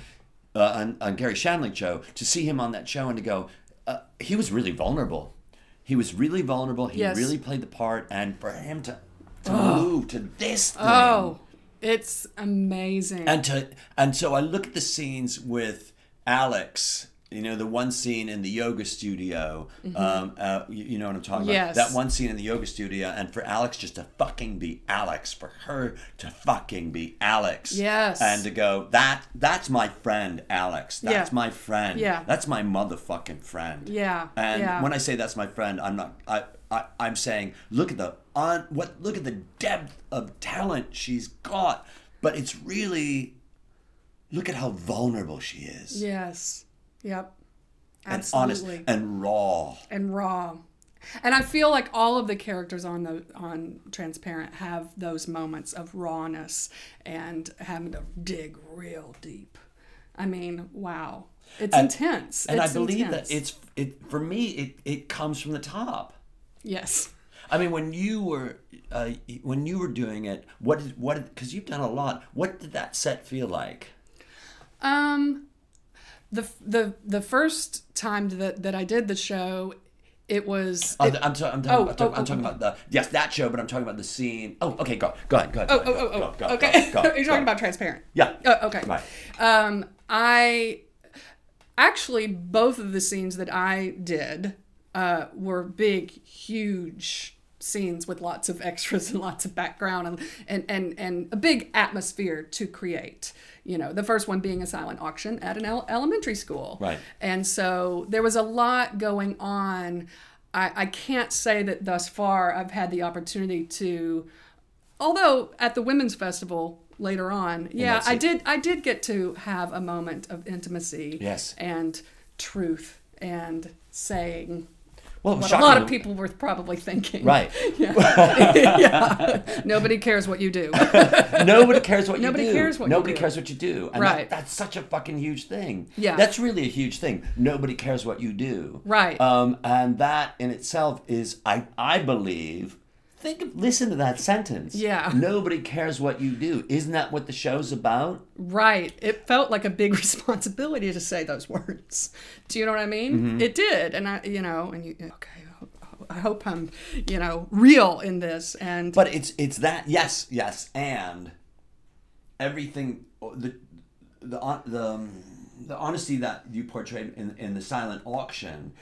uh, on, on Garry Shandling show, to see him on that show and to go, uh, he was really vulnerable. He was really vulnerable. He Yes. really played the part, and for him to to move to this thing. Oh, it's amazing. And to and so I look at the scenes with Alex. You know the one scene in the yoga studio. Um, uh, you, you know what I'm talking Mm-hmm. Yes. about. That one scene in the yoga studio, and for Alex just to fucking be Alex, for her to fucking be Alex. Yes. And to go that that's my friend Alex. That's Yeah. my friend. Yeah. That's my motherfucking friend. Yeah, And yeah. when I say that's my friend, I'm not. I, I I'm saying look at the on what look at the depth of talent she's got, but it's really look at how vulnerable she is yes. Yep. and honest Absolutely. and raw. and raw. And I feel like all of the characters on the on Transparent have those moments of rawness and having to dig real deep. I mean, wow. It's And- intense. And It's I believe intense. that it's it for me. It it comes from the top. yes. I mean, when you were uh, when you were doing it, what did what because you've done a lot. What did that set feel like? Um, the the the first time that that I did the show, it was. I'm, I'm, ta- I'm, talking, Oh, I'm, talking, oh, I'm oh, talking oh. about the yes that show, but I'm talking about the scene. Oh, okay, go go ahead, go ahead. oh, go oh, ahead, oh, go, oh, go, go, okay. go, (laughs) You're go. talking about transparent. yeah. Oh, okay. Right. Um, I actually both of the scenes that I did uh, were big, huge scenes with lots of (laughs) extras and lots of background and, and and and a big atmosphere to create. You know, the first one being a silent auction at an el- elementary school. Right. And so there was a lot going on. I, I can't say that thus far I've had the opportunity to although at the women's festival later on yeah i did i did get to have a moment of intimacy Yes. and truth and saying Well, what a lot of people were probably thinking Right. (laughs) yeah. (laughs) yeah. nobody cares what you do (laughs) Nobody cares what you Nobody do. cares what you Nobody cares what you do. And Right. That, that's such a fucking huge thing. Yeah. That's really a huge thing. Nobody cares what you do. Right. Um, and that in itself is, I, I believe, think of, listen to that sentence. Yeah. Nobody cares what you do. Isn't that what the show's about? right it felt like a big (laughs) responsibility to say those words do you know what i mean Mm-hmm. it did and i you know and you okay i hope i'm you know real in this and But it's it's that yes yes and everything the the hon- the um, the honesty that you portrayed in in the silent auction.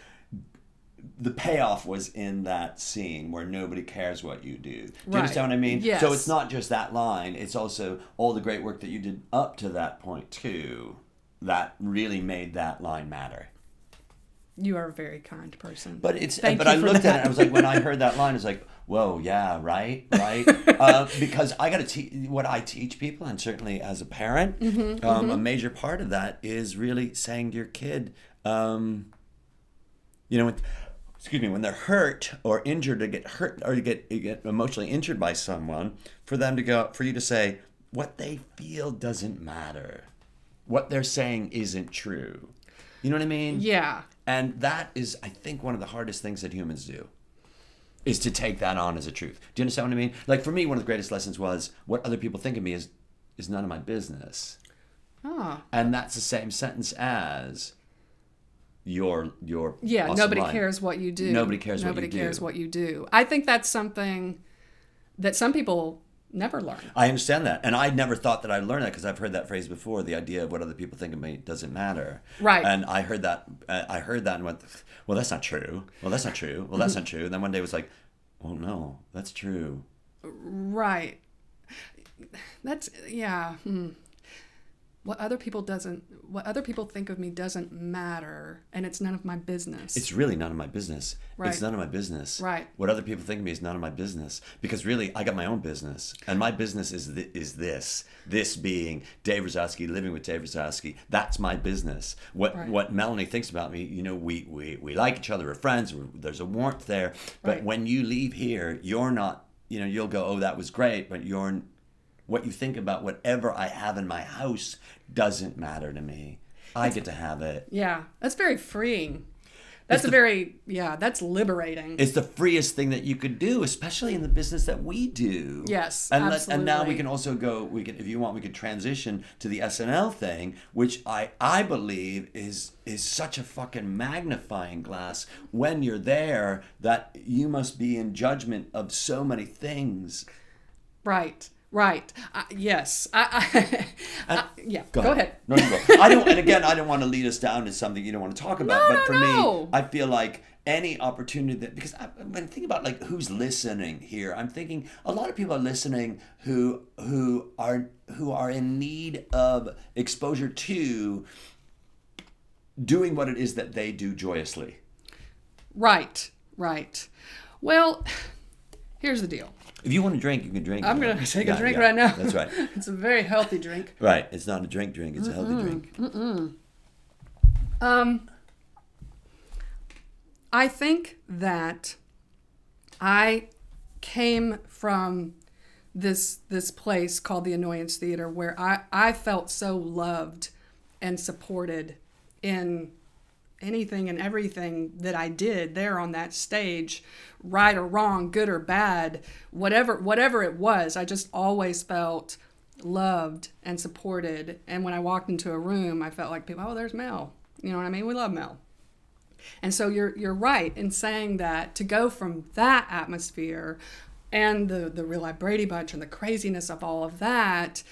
The payoff was in that scene where nobody cares what you do. Do you Right. understand what I mean? Yes. So it's not just that line; it's also all the great work that you did up to that point too. That really made that line matter. You are a very kind person. But it's Thank but I looked at it. and I was like, when I heard that line, it's like, whoa, yeah, right, right. (laughs) uh, because I got to teach what I teach people, and certainly as a parent, Mm-hmm, um, a major part of that is really saying to your kid, um, you know, excuse me, when they're hurt or injured, or get hurt or you get you get emotionally injured by someone, for them to go, for you to say, what they feel doesn't matter, what they're saying isn't true. You know what I mean? yeah. And that is, I think, one of the hardest things that humans do is to take that on as a truth. Do you understand what I mean? Like for me, one of the greatest lessons was what other people think of me is is none of my business. Oh. And that's the same sentence as your your Yeah, awesome nobody line. cares what you do. Nobody cares what Nobody you do. cares what you do. I think that's something that some people never learn. I understand that, and I never thought that I'd learn that because I've heard that phrase before. The idea of what other people think of me doesn't matter. Right. And I heard that. Uh, I heard that and went, "Well, that's not true. Well, that's not true. Well, that's not (laughs) true." And then one day it was like, oh no, that's true." Right. That's yeah. Hmm. What other people doesn't what other people think of me doesn't matter and it's none of my business. It's really none of my business. Right. It's none of my business. Right. What other people think of me is none of my business because really I got my own business and my business is th- is this. This being Dave Razowsky, living with Dave Razowsky. That's my business. What Right. what Melanie thinks about me, you know, we we, we like each other, we're friends, we're, there's a warmth there. But Right. when you leave here, you're not, you know, you'll go, "Oh, that was great," but you're what you think about whatever I have in my house doesn't matter to me. I get to have it. yeah, that's very freeing. That's a very yeah, that's liberating. It's the freest thing that you could do, especially in the business that we do. Yes, and let- and now we can also go. We can, if you want, we could transition to the SNL thing, which I I believe is is such a fucking magnifying glass when you're there that you must be in judgment of so many things. right. Right. Uh, yes. I, I, (laughs) I yeah. Go, ahead. No, you go. (laughs) I don't. And again, I don't want to lead us down to something you don't want to talk about. No, but for me, I feel like any opportunity that because I, when I think about like who's listening here, I'm thinking a lot of people are listening who who are who are in need of exposure to doing what it is that they do joyously. Right. Right. Well, (sighs) here's the deal. If you want to drink, you can drink. I'm gonna (laughs) take Yeah, a drink yeah. right now. That's right. (laughs) it's a very healthy drink. Right. It's not a drink. Drink. It's a healthy drink. Mm-mm. Um, I think that I came from this this place called the Annoyance Theater where I, I felt so loved and supported in anything and everything that I did there on that stage, right or wrong, good or bad, whatever whatever it was, I just always felt loved and supported. And when I walked into a room, I felt like people, oh, there's Mel. You know what I mean? We love Mel. And so you're you're right in saying that to go from that atmosphere and the the real life Brady Bunch and the craziness of all of that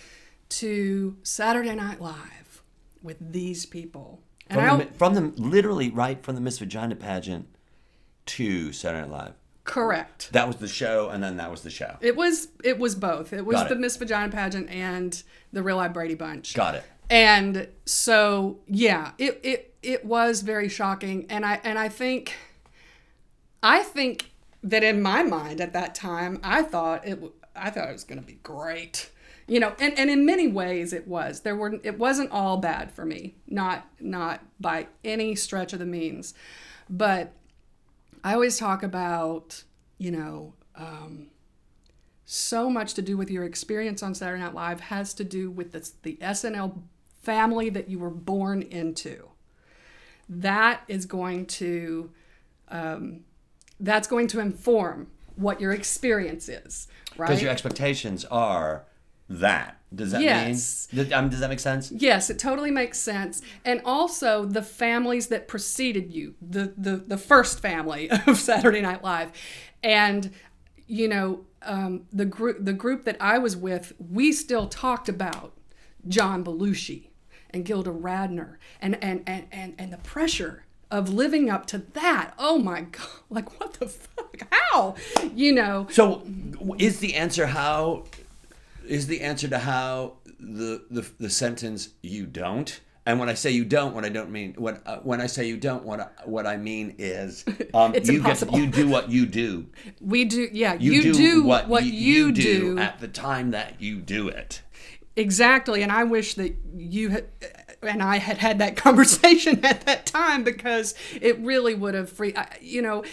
to Saturday Night Live with these people. From the, from the literally right from the Miss Vagina pageant to Saturday Night Live. correct. That was the show, and then that was the show. It was it was both. It was Got the it. Miss Vagina pageant and the Real Life Brady Bunch. Got it. And so yeah, it it it was very shocking and I and I think I think that in my mind at that time I thought it I thought it was going to be great. You know, and, and in many ways it was. There were it wasn't all bad for me. Not not by any stretch of the means. But I always talk about, you know, um, so much to do with your experience on Saturday Night Live has to do with the, the SNL family that you were born into. That is going to, um, that's going to inform what your experience is, right? Because your expectations are that. Does that Yes. mean? Does, um, does that make sense? Yes, it totally makes sense. And also the families that preceded you, the the, the first family (laughs) of Saturday Night Live. And you know, um, the group the group that I was with, we still talked about John Belushi and Gilda Radner and and and and, and the pressure of living up to that. Oh my (laughs) god. Like what the fuck? How? You know. So, is the answer how? Is the answer to how the the, the sentence you don't? And when I say you don't, what I don't mean when uh, when I say you don't, what I, what I mean is (laughs) um, you impossible. you do what you do. We do yeah, You, you, do, what, what, you, do. at the time that you do it. Exactly, and I wish that you had and I had had that (laughs) conversation at that time because it really would have free. You know,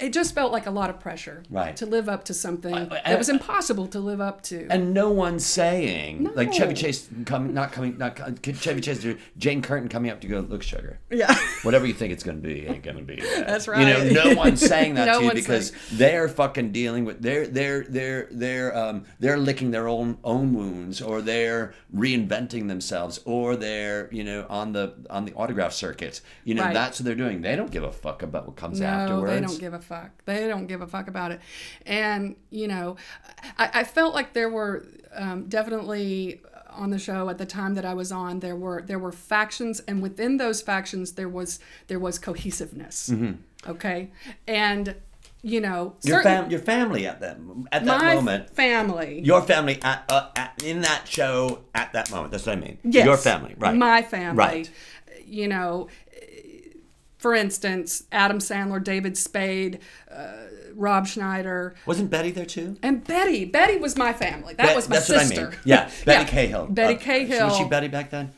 it just felt like a lot of pressure, Right. To live up to something I- that was impossible to live up to. And no one saying like Chevy Chase coming, not coming, not Chevy Chase, Jane Curtin coming up to go, look, sugar. yeah, (laughs) Whatever you think it's going to be, ain't going to be. (laughs) that." That's You know, no one's saying that (laughs) No to you because saying- they're fucking dealing with they're they're they're they're um they're licking their own own wounds or they're reinventing themselves or they're you know on the on the autograph circuit. You know, Right. that's what they're doing. They don't give a fuck about what comes no, afterwards. Give a fuck. They don't give a fuck about it. And you know, I, I felt like there were um, definitely on the show at the time that I was on there were there were factions and within those factions there was there was cohesiveness. Okay, and you know, Mm-hmm. your certain- fam your family at that at that my moment. family. Your family at, uh, at in that show at that moment. That's what I mean. Yes, Your family, right? My family. Right. You know, for instance, Adam Sandler, David Spade, uh, Rob Schneider, Wasn't Betty there too? and Betty. Betty was my family. That Bet- was my that's sister. what I mean. Yeah, Betty Yeah, Cahill. Betty Uh, Cahill. Was she Betty back then?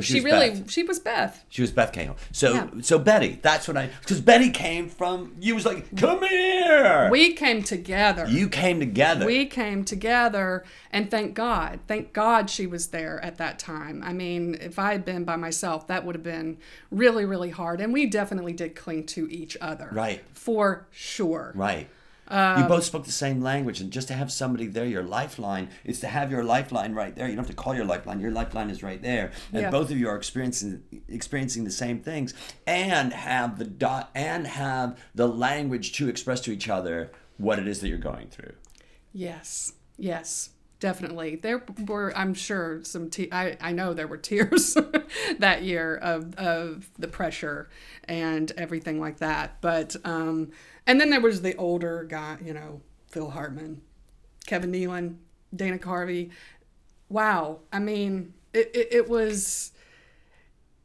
She, really, Beth? she was Beth. She was Beth Cahill. So Yeah. so Betty, that's what I because Betty came from you was like, come here. We came together. you came together. we came together and thank god thank god she was there at that time i mean if i had been by myself that would have been really really hard and we definitely did cling to each other Right. for sure right. Um, you both spoke the same language, and just to have somebody there, your lifeline, is to have your lifeline right there. You don't have to call your lifeline; your lifeline is right there, and Yeah. both of you are experiencing experiencing the same things, and have the dot and have the language to express to each other what it is that you're going through. Yes, yes, definitely. There were, I'm sure, some. Te- I I know there were (laughs) tears (laughs) that year of of the pressure and everything like that. But um, and then there was the older guy, you know, Phil Hartman, Kevin Nealon, Dana Carvey. Wow, I mean, it, it, it was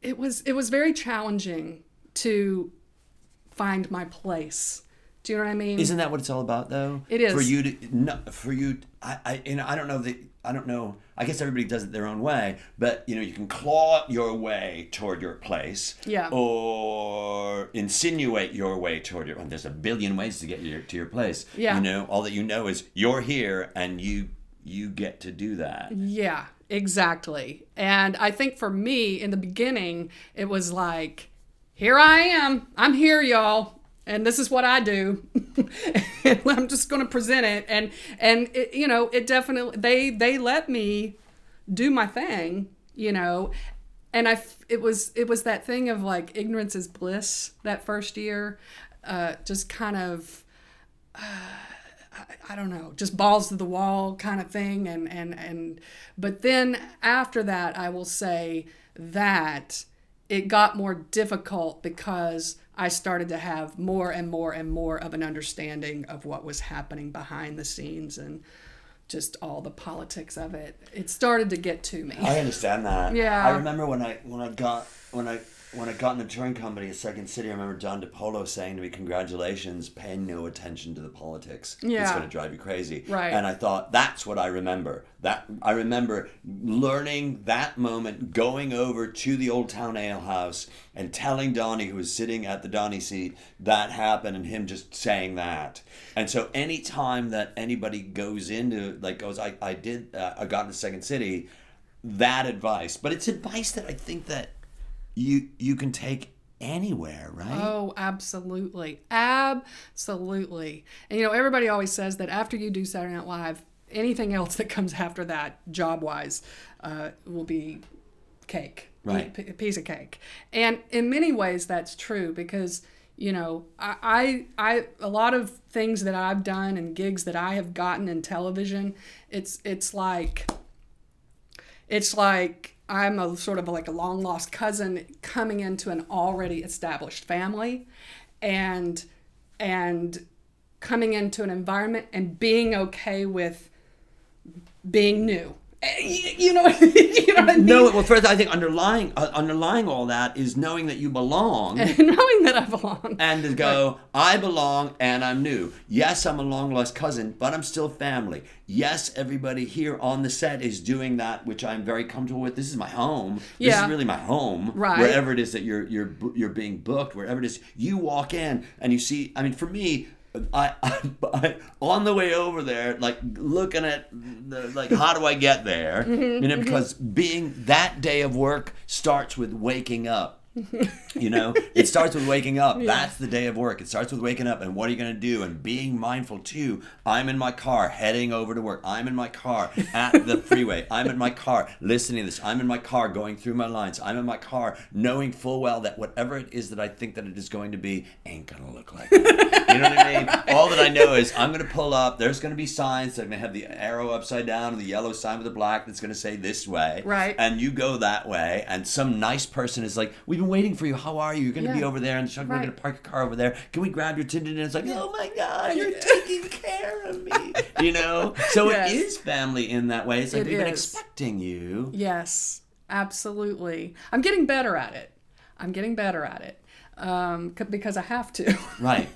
it was it was very challenging to find my place. Do you know what I mean? Isn't that what it's all about, though? It is. for you to no, for you. I, I know I don't know that I don't know. I guess everybody does it their own way, but you know you can claw your way toward your place, Yeah. or insinuate your way toward your. And there's a billion ways to get your, to your place. Yeah. you know all that you know is you're here and you you get to do that. Yeah, exactly. And I think for me in the beginning, it was like, here I am. I'm here, y'all. And this is what I do. (laughs) I'm just going to present it. And, and it, you know, it definitely, they, they let me do my thing, you know, and I, it was, it was that thing of like ignorance is bliss that first year, uh, just kind of, I don't know, just balls to the wall kind of thing. And, and, and, but then after that, I will say that it got more difficult because I started to have more and more and more of an understanding of what was happening behind the scenes and just all the politics of it. It started to get to me. I understand that. (laughs) Yeah. I remember when I when I got when I when I got in the touring company at Second City, I remember Don DePollo saying to me, "Congratulations, pay no attention to the politics. It's going to drive you crazy." Right. And I thought that's what I remember. That I remember learning that moment, going over to the Old Town Ale House and telling Donnie, who was sitting at the Donnie seat, that happened, and him just saying that. And so, anytime that anybody goes into like goes, I I did uh, I got into Second City that advice but it's advice that i think that you you can take anywhere right Oh, absolutely. Absolutely. And you know, everybody always says that after you do Saturday Night Live, anything else that comes after that, job wise, uh, will be cake. Right. A piece of cake. And in many ways, that's true because. You know, I, I, I, a lot of things that I've done and gigs that I have gotten in television, it's, it's like, it's like I'm a sort of like a long lost cousin coming into an already established family and and coming into an environment and being okay with being new. Eh, You, know, (laughs) you know what I mean? No, well, first, I think underlying uh, underlying all that is knowing that you belong. (laughs) knowing that I belong. and to go, I belong and I'm new. Yes, I'm a long lost cousin, but I'm still family. Yes, everybody here on the set is doing that, which I'm very comfortable with. This is my home. Yeah. This is really my home. Right. Wherever it is that you're you're you're being booked, wherever it is, you walk in and you see. I mean, for me. I, I, I on the way over there, like looking at the, like how do I get there? Mm-hmm, you know, because being that day of work starts with waking up. You know, it starts with waking up. That's the day of work. It starts with waking up and what are you going to do? And being mindful too. I'm in my car heading over to work. I'm in my car at the freeway. I'm in my car listening to this. I'm in my car going through my lines. I'm in my car knowing full well that whatever it is that I think that it is going to be ain't going to look like that. You know what I mean? (laughs) All that I know is I'm going to pull up. There's going to be signs that are going to have the arrow upside down and the yellow sign with the black that's going to say this way. Right. And you go that way, and some nice person is like, "We've been waiting for you. How are you? You're going to be over there, and we're Right. going to park your car over there. Can we grab your ticket?" And it's like, "Oh my God, you're taking care of me." (laughs) You know. So Yes. it is family in that way. It's like It we've been expecting you. Yes, absolutely. I'm getting better at it. I'm getting better at it um, c- because I have to. (laughs) Right.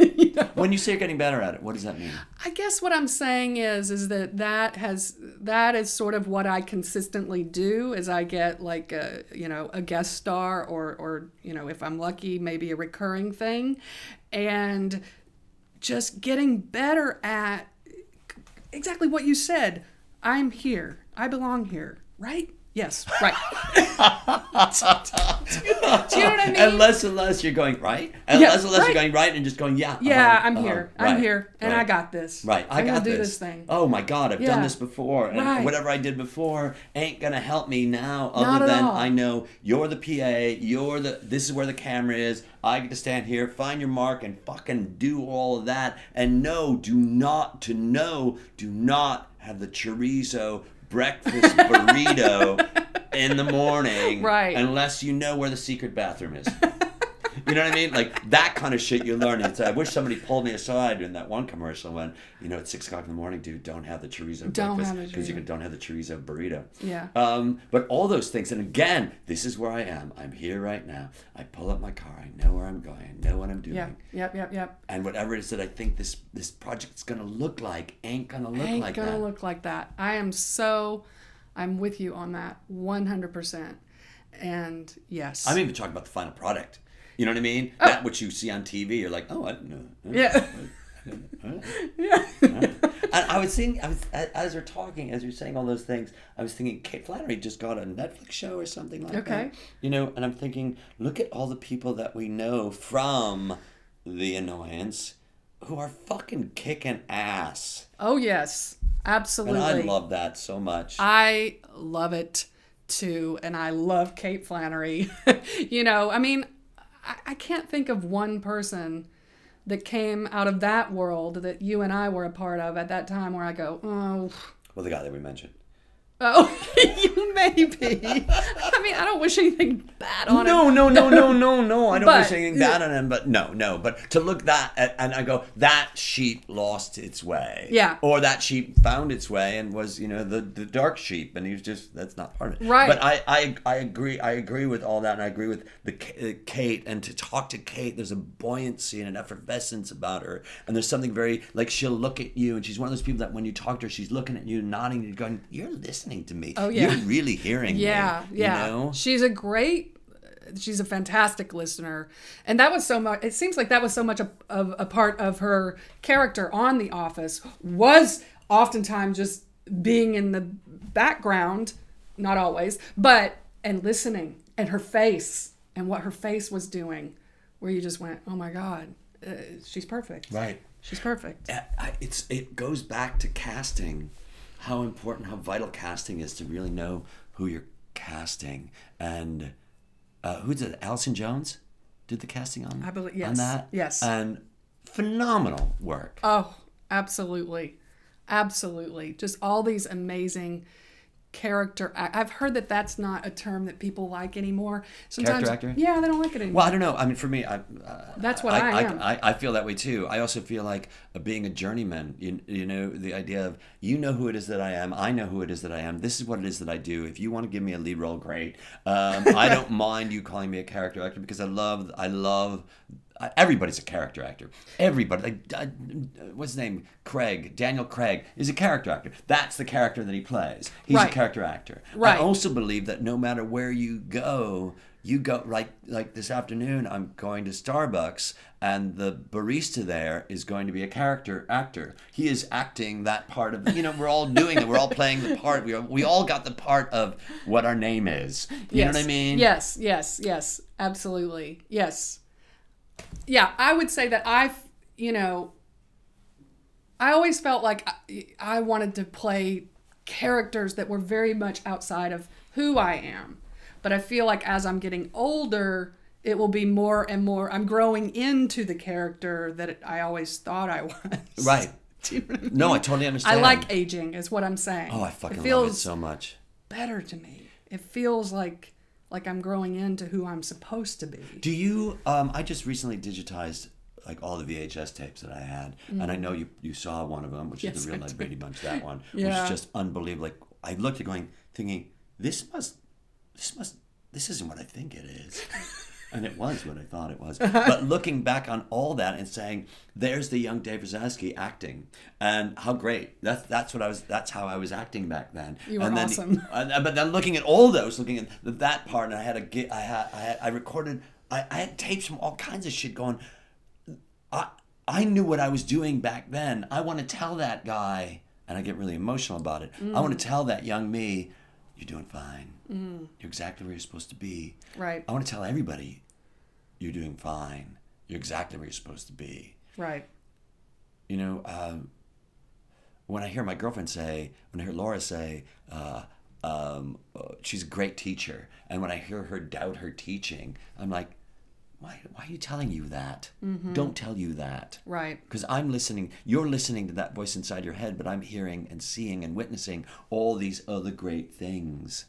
When you say you're getting better at it, what does that mean? I guess what I'm saying is is that that has that is sort of what I consistently do as I get like a you know a guest star or or you know if I'm lucky maybe a recurring thing and just getting better at exactly what you said. I'm here. I belong here. Right? Yes. Right. (laughs) do you know what I mean? And less and less you're going right, and Yeah, less and less right. you're going right, and just going yeah. yeah, uh-huh, I'm uh-huh, here. right, I'm here, and I got this. Right, I I'm got this. this thing. Oh my God, I've Yeah. done this before, and Right. whatever I did before ain't gonna help me now. Other than all. I know you're the PA, you're the. This is where the camera is. I get to stand here, find your mark, and fucking do all of that. And no, do not to know, do not have the chorizo breakfast burrito in the morning, Right. Unless you know where the secret bathroom is. You know what I mean? Like that kind of shit you learn. It's, I wish somebody pulled me aside in that one commercial when, you know, at six o'clock in the morning, dude, don't have the chorizo Don't breakfast because you can- don't have the chorizo burrito. Yeah. Um, but all those things, and again, this is where I am. I'm here right now. I pull up my car. I know where I'm going. I know what I'm doing. Yeah. Yep. Yep. Yep. And whatever it is that I think this this project's gonna look like ain't gonna look ain't like gonna that. look like that. I am so, I'm with you on that, one hundred percent. And yes, I'm even talking about the final product. You know what I mean? Oh. That which you see on TV, you're like, oh, I didn't know. Oh. yeah, yeah, And I was thinking, I was as we're talking, as you're saying all those things, I was thinking Kate Flannery just got a Netflix show or something like Okay. that. You know, and I'm thinking, look at all the people that we know from the annoyance who are fucking kicking ass. oh yes, absolutely. And. I love that so much. I love it too, and I love Kate Flannery. (laughs) you know, I mean, I, I can't think of one person that came out of that world that you and I were a part of at that time where I go, oh, well, the guy that we mentioned. Oh, (laughs) you maybe. I mean, I don't wish anything bad on him. No, no, no, no, no, no. (laughs) I don't But- wish anything bad on him, but no, no. But to look that at, and I go, that sheep lost its way. Yeah. Or that sheep found its way and was, you know, the, the dark sheep, and he was just that's not part of it. Right. But I, I, I agree. I agree with all that, and I agree with the uh, Kate. And to talk to Kate, there's a buoyancy and an effervescence about her, and there's something very like she'll look at you, and she's one of those people that when you talk to her, she's looking at you, nodding, and going, "You're listening to me. Oh, yeah. You're really hearing Yeah, me." yeah. You know? She's a great she's a fantastic listener. And that was so much it seems like that was so much a, of a part of her character on The Office was oftentimes just being in the background, not always, but and listening and her face and what her face was doing where you just went, "Oh my god, uh, she's perfect." Right. She's perfect. I- I- it's it goes back to casting, how important, how vital casting is to really know who you're casting. And uh, who did it? Allison Jones did the casting on. I believe- on yes, that. yes. and phenomenal work. Oh, absolutely. Absolutely. Just all these amazing character. act- I've heard that that's not a term that people like anymore. Sometimes, actor? yeah, they don't like it anymore. Well, I don't know. I mean, for me, I, uh, That's what I am. I, I feel that way too. I also feel like uh, being a journeyman. You, you know, the idea of you know who it is that I am. I know who it is that I am. This is what it is that I do. If you want to give me a lead role, great. Um, I don't (laughs) mind you calling me a character actor because I love. I love. I- Everybody's a character actor. Everybody, like, uh, what's his name? Craig, Daniel Craig, is a character actor. That's the character that he plays. He's Right. a character actor. Right. I also believe that no matter where you go, you go like like this afternoon. I'm going to Starbucks, and the barista there is going to be a character actor. He is acting that part of you know we're all doing it. We're all playing the part. We we all got the part of what our name is. You know what I mean? Yes, yes, yes, absolutely. Yes. Yeah, I would say that I've, you know, I always felt like I, I wanted to play characters that were very much outside of who I am. But I feel like as I'm getting older, it will be more and more. I'm growing into the character that I always thought I (laughs) was. Right. (laughs) You know I mean? No, I totally understand. I like aging, is what I'm saying. Oh, I fucking it love it so much. better to me. It feels like like I'm growing into who I'm supposed to be. Do you? Um, I just recently digitized like all the VHS tapes that I had, and I know you you saw one of them, which Yes, is the real life. Brady Bunch. That one, (laughs) which is just unbelievable. Like I looked at going, thinking, this must, this must, this isn't what I think it is. (laughs) And it was what I thought it was. (laughs) But looking back on all that and saying, "There's the young Dave Razowsky acting, and how great! That's that's what I was. That's how I was acting back then." You were and then, awesome. (laughs) uh, but then looking at all those, looking at that part, and I had a I had, I had, I recorded, I, I had tapes from all kinds of shit going. I, I knew what I was doing back then. I want to tell that guy, and I get really emotional about it. I want to tell that young me, you're doing fine. You're exactly where you're supposed to be. Right. I want to tell everybody, you're doing fine. You're exactly where you're supposed to be Right. you know, um, when I hear my girlfriend say, when I hear Laura say, uh, um, uh, she's a great teacher, and when I hear her doubt her teaching, I'm like, why, why are you telling you that? Don't tell you that. Right. Because I'm listening, you're listening to that voice inside your head, but I'm hearing and seeing and witnessing all these other great things.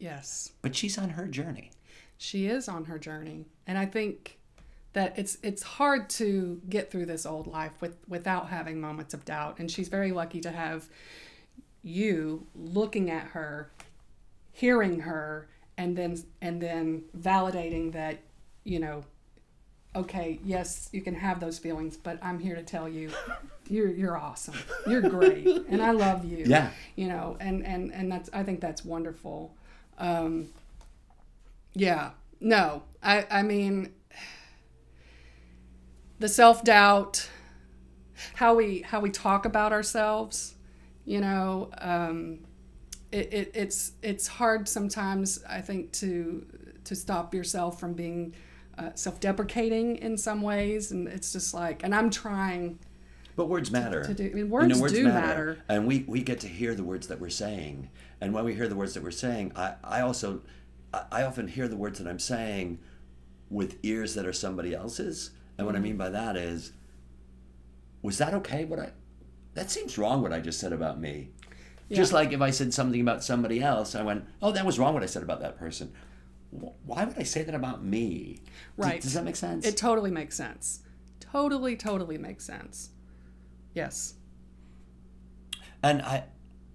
Yes. But she's on her journey. She is on her journey. And I think that it's it's hard to get through this old life with without having moments of doubt. And she's very lucky to have you looking at her, hearing her, and then and then validating that, you know, okay, yes, you can have those feelings, but I'm here to tell you (laughs) you're you're awesome. You're great. and I love you. Yeah. You know, and and and that's I think that's wonderful. Um yeah. No. I I mean the self-doubt how we how we talk about ourselves, you know, um it, it, it's it's hard sometimes I think to to stop yourself from being uh, self-deprecating in some ways and it's just like and I'm trying But words matter. to do- I mean, words do matter. And we, we get to hear the words that we're saying. And when we hear the words that we're saying, I, I also, I, often hear the words that I'm saying with ears that are somebody else's. And what I Mm-hmm. mean by that is, was that okay? What I, that seems wrong what I just said about me. Just like if I said something about somebody else, I went, oh, that was wrong what I said about that person. Why would I say that about me? Does- Right. Does that make sense? It totally makes sense. Totally, totally makes sense. Yes. And I,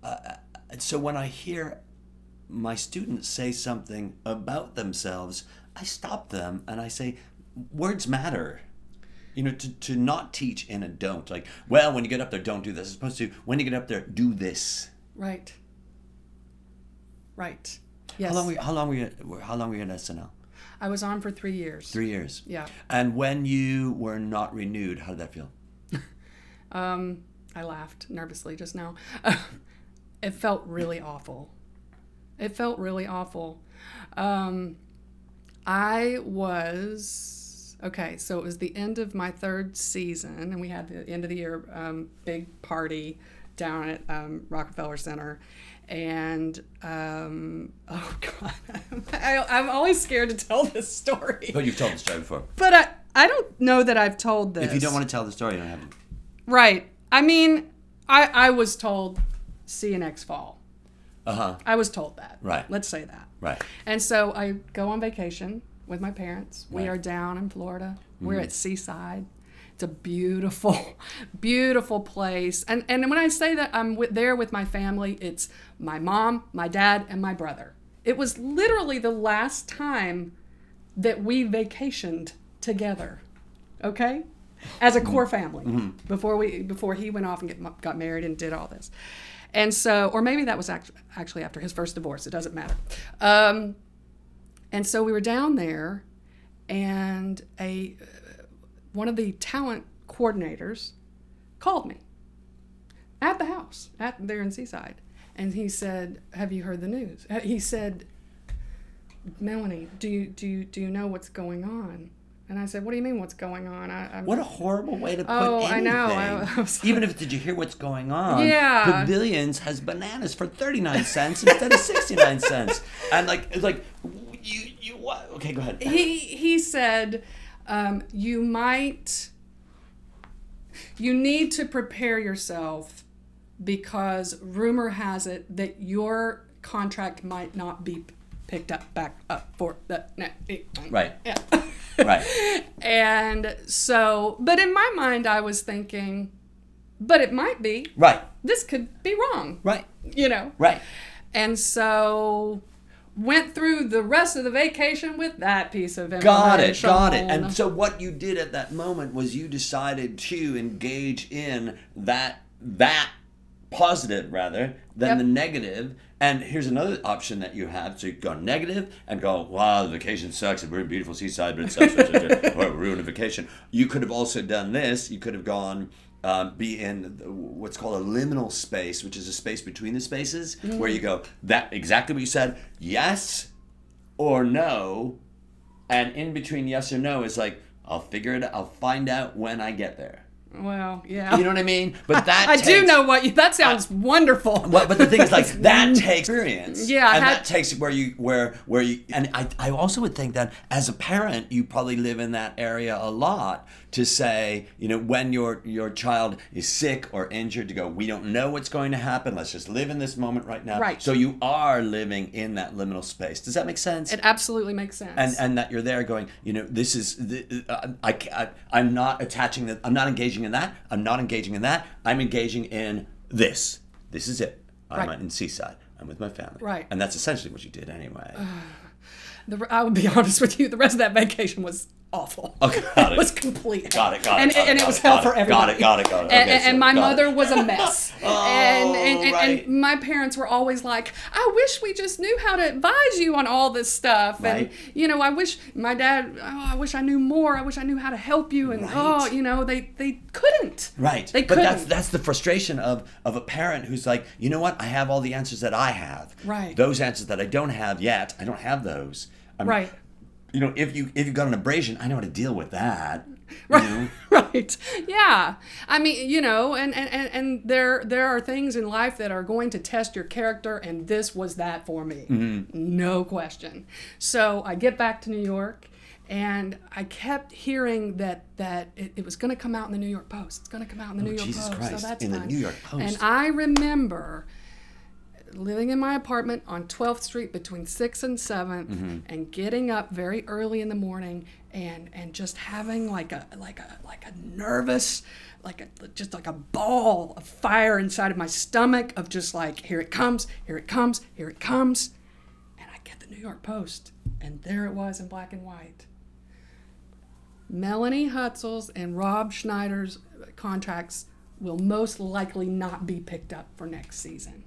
uh, so when I hear my students say something about themselves, I stop them and I say, words matter. You know, to, to not teach in a don't. Like, well, when you get up there, don't do this. As opposed to, when you get up there, do this. Right. Right. Yes. How long were you, how long were you, how long were you at SNL? I was on for three years. Three years. Yeah. And when you were not renewed, how did that feel? Um, I laughed nervously just now. (laughs) it felt really awful. It felt really awful. Um, I was okay. So it was the end of my third season, and we had the end of the year um, big party down at um, Rockefeller Center. And um, (laughs) oh god, (laughs) I, I'm always scared to tell this story. But you've told the story before. But I, I don't know that I've told this. If you don't want to tell the story, you don't have to. Right. I mean, I I was told see you next fall. Uh-huh. I was told that. Right. Let's say that. Right. And so I go on vacation with my parents. We Right. are down in Florida. We're at Seaside. It's a beautiful, (laughs) beautiful place. And and when I say that I'm with, there with my family, it's my mom, my dad, and my brother. It was literally the last time that we vacationed together. Okay? As a core family before we before he went off and get, got married and did all this. And so, or maybe that was act- actually after his first divorce. It doesn't matter. Um, and so we were down there, and a one of the talent coordinators called me at the house at there in Seaside, and he said, "Have you heard the news?" Uh, He said, "Melanie, do you do you, do you know what's going on?" And I said, "What do you mean, what's going on?" I, I'm, What a horrible way to put it. Oh, I know. I- I (laughs) Even if did you hear what's going on? Yeah. Pavilions has bananas for thirty nine cents instead of sixty nine cents, and like it's like you you what? Okay, go ahead. he he said um, you might you need to prepare yourself because rumor has it that your contract might not be picked up back up for the Right. yeah Right. (laughs) and so but in my mind i was thinking but it might be Right. this could be wrong Right. you know Right. and so went through the rest of the vacation with that piece of information. Got it, got it. And so what you did at that moment was you decided to engage in that that positive rather than Yep. the negative. And here's another option that you have. So you go negative and go, wow, the vacation sucks. and We're in beautiful seaside, but it sucks. We're (laughs) ruining a vacation. You could have also done this. You could have gone, um, be in what's called a liminal space, which is a space between the spaces where you go, that exactly what you said, yes or no. And in between yes or no is like, I'll figure it out. I'll find out when I get there. Well, yeah. You know what I mean? But that I do know what you. That sounds wonderful. well, but the thing is, like (laughs) that takes experience. Yeah, and had- that takes where you where where you. And I I also would think that as a parent, you probably live in that area a lot to say, you know, when your your child is sick or injured, to go, we don't know what's going to happen. Let's just live in this moment right now. Right. So you are living in that liminal space. Does that make sense? It absolutely makes sense. and and that you're there going you know this is the, uh, I, I i'm not attaching that i'm not engaging in that i'm not engaging in that i'm engaging in this this is it i'm Right. in seaside i'm with my family Right. and that's essentially what you did anyway (sighs) the, I would be (laughs) honest with you. The rest of that vacation was awful. Okay, (laughs) got it it. was complete. Got it, got it, And, got it, and it got was it, hell for it, got everybody. it, got it, got it. And, Okay, and, and my it. mother was a mess. Oh, (laughs) and, and, and, right. and my parents were always like, "I wish we just knew how to advise you on all this stuff." Right. And you know, I wish my dad. Oh, I wish I knew more. I wish I knew how to help you. And oh, you know, they they couldn't. Right. They but couldn't. But that's that's the frustration of of a parent who's like, you know what? I have all the answers that I have. Right. Those answers that I don't have yet, I don't have those. I'm, Right. You know, if you if you've got an abrasion, I know how to deal with that. you Right. know? (laughs) right. Yeah. I mean, you know, and, and, and, and there there are things in life that are going to test your character, and this was that for me. Mm-hmm. No question. So I get back to New York and I kept hearing that that it, it was going to come out in the New York Post. It's going to come out in the oh, New York Oh, Jesus Post. Christ, So that's in the. New York Post. And I remember living in my apartment on 12th Street between 6th and 7th Mm-hmm. and getting up very early in the morning and and just having like a like a like a nervous like a just like a ball of fire inside of my stomach of just like here it comes here it comes here it comes and I get the New York Post and there it was in black and white Melanie Hutsell's and Rob Schneider's contracts will most likely not be picked up for next season.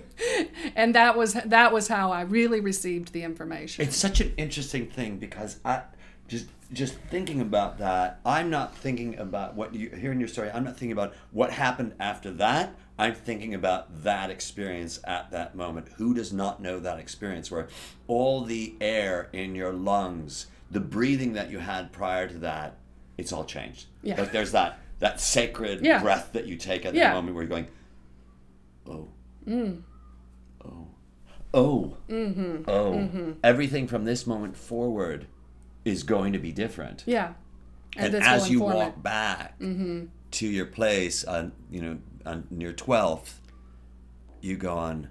(laughs) and that was that was how I really received the information. It's such an interesting thing because I just just thinking about that. I'm not thinking about what you hear in your story. I'm not thinking about what happened after that. I'm thinking about that experience at that moment. Who does not know that experience where all the air in your lungs, the breathing that you had prior to that, it's all changed. Yeah. Like there's that that sacred Yeah. breath that you take at Yeah. the moment where you're going, oh, oh, oh, Mm-hmm. oh. Everything from this moment forward is going to be different. yeah. And, this as you walk it. back to your place on, you know, on your 12th, you go on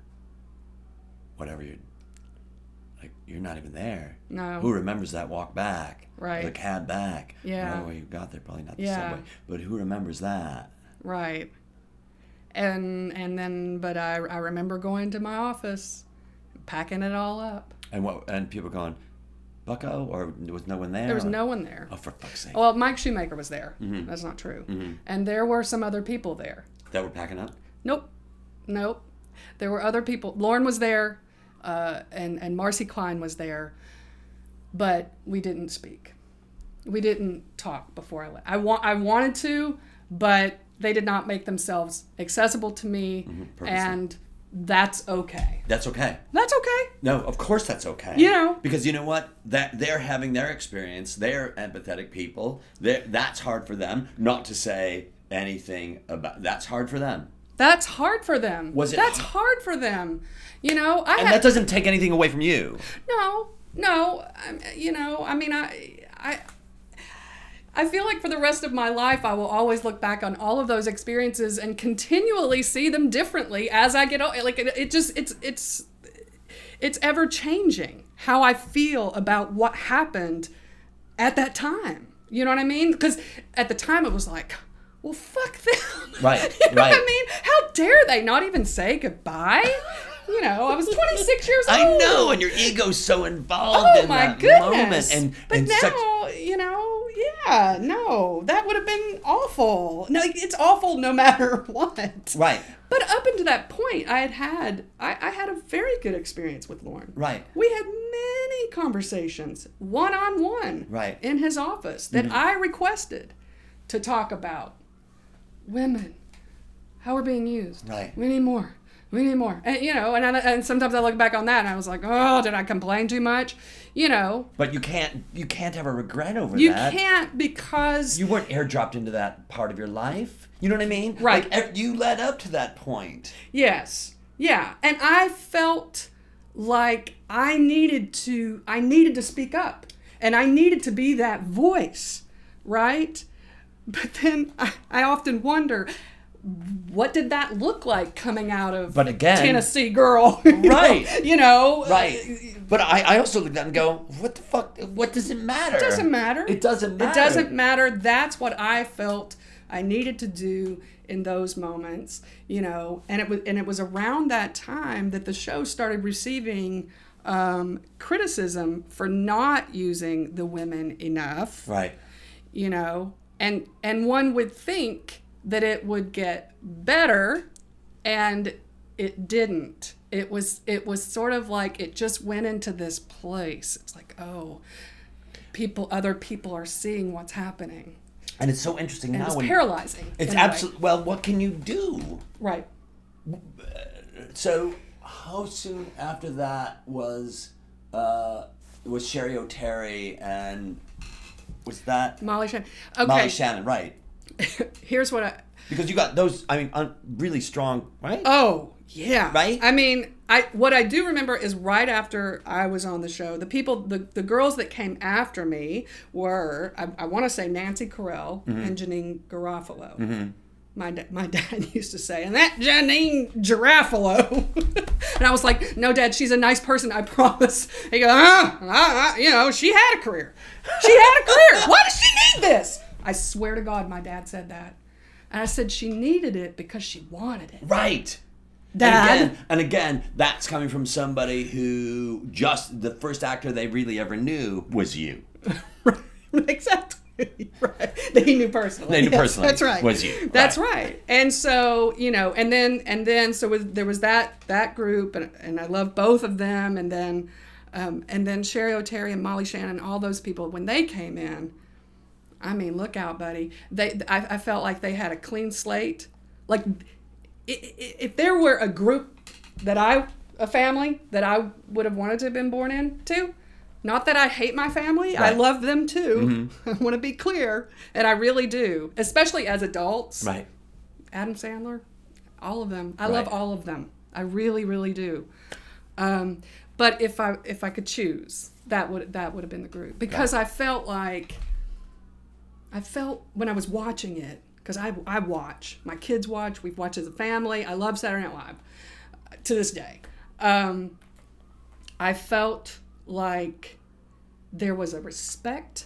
whatever you, like you're not even there. No. Who remembers that walk back? Right. The cab back. Yeah. Whatever way you got there, probably not the Yeah. subway. But who remembers that? Right. And and then but I I remember going to my office, packing it all up. And what? And people going, Bucko, or there was no one there. There was Or- no one there. Oh, for fuck's sake! Well, Mike Shoemaker was there. Mm-hmm. That's not true. And there were some other people there. That were packing up. Nope. Nope. There were other people. Lorne was there, uh, and and Marci Klein was there, but we didn't speak. We didn't talk before I left. I want I wanted to, but they did not make themselves accessible to me, mm-hmm, purposely. and that's okay. That's okay. That's okay. No, of course that's okay. You know. because you know what? That they're having their experience. They're empathetic people. They're, that's hard for them. Not to say anything about. That's hard for them. That's hard for them. Was it That's h- hard for them. You know, I And had that doesn't take anything away from you. No, no. You know, I mean, I, I, I feel like for the rest of my life, I will always look back on all of those experiences and continually see them differently as I get older. Like it, it just, it's, it's, it's ever changing how I feel about what happened at that time. You know what I mean? Because at the time it was like, well, fuck them. (laughs) Right, you know what I mean? How dare they not even say goodbye? You know, I was 26 years old. I know, and your ego's so involved Oh in my that goodness! moment, and but and now, such. you know, yeah, no, that would have been awful. No, it's awful no matter (laughs) what. Right, But up until that point, I had had I, I had a very good experience with Lorne. right, We had many conversations, one on one, Right. in his office that mm-hmm. I requested to talk about women, how we're being used. Right. We need more. We need more. And you know, and I, and sometimes I look back on that and I was like, oh, did I complain too much? You know, But you can't you can't have a regret over you that. You can't because You weren't airdropped into that part of your life. You know what I mean? Right. Like, you led up to that point. Yes. Yeah. And I felt like I needed to I needed to speak up and I needed to be that voice, right? But then I, I often wonder what did that look like coming out of But again- Tennessee girl? (laughs) you know? Right. You know, Right. But I, I also look at that and go, what the fuck? What does it matter? It doesn't matter. It doesn't matter. It doesn't matter. That's what I felt I needed to do in those moments, you know. And it was and it was around that time that the show started receiving um, criticism for not using the women enough, Right. you know. And and one would think that it would get better, and it didn't. It was it was sort of like it just went into this place. It's like oh, people other people are seeing what's happening. And it's so interesting And now it's when paralyzing. it's absolutely well. What can you do? right. So how soon after that was uh, was Cheri Oteri and was that Molly Shannon. Okay, Molly Shannon? Right. (laughs) here's what I. Because you got those. I mean, un, really strong. Right. Oh yeah. Right? I mean, I what I do remember is right after I was on the show, the people, the, the girls that came after me were I, I want to say Nancy Carell Mm-hmm. and Janeane Garofalo. My, da- my (laughs) dad used to say, and that Janine Girafalo. (laughs) and I was like, no, dad, she's a nice person, I promise. He goes, ah, ah, ah, you know, she had a career. She had a career. Why does she need this? I swear to God, my dad said that. And I said she needed it because she wanted it. Right. Dad. And again, and again, that's coming from somebody who just the first actor they really ever knew was you. (laughs) exactly. Right. That he knew personally. They knew Yes, personally That's right. was you. That's Right. right. And so, you know, and then and then so was, there was that that group and, and I love both of them and then um, and then Cheri Oteri and Molly Shannon, all those people when they came in, I mean, look out, buddy. They I, I felt like they had a clean slate. Like if there were a group that I a family that I would have wanted to have been born into, not that I hate my family, I love them too. (laughs) I want to be clear, and I really do, especially as adults. Right. Adam Sandler, all of them. I love all of them. I really, really do. Um, but if I if I could choose, that would that would have been the group because I felt like I felt when I was watching it because I I watch my kids watch. We've watched as a family. I love Saturday Night Live. to this day. Um, I felt like there was a respect,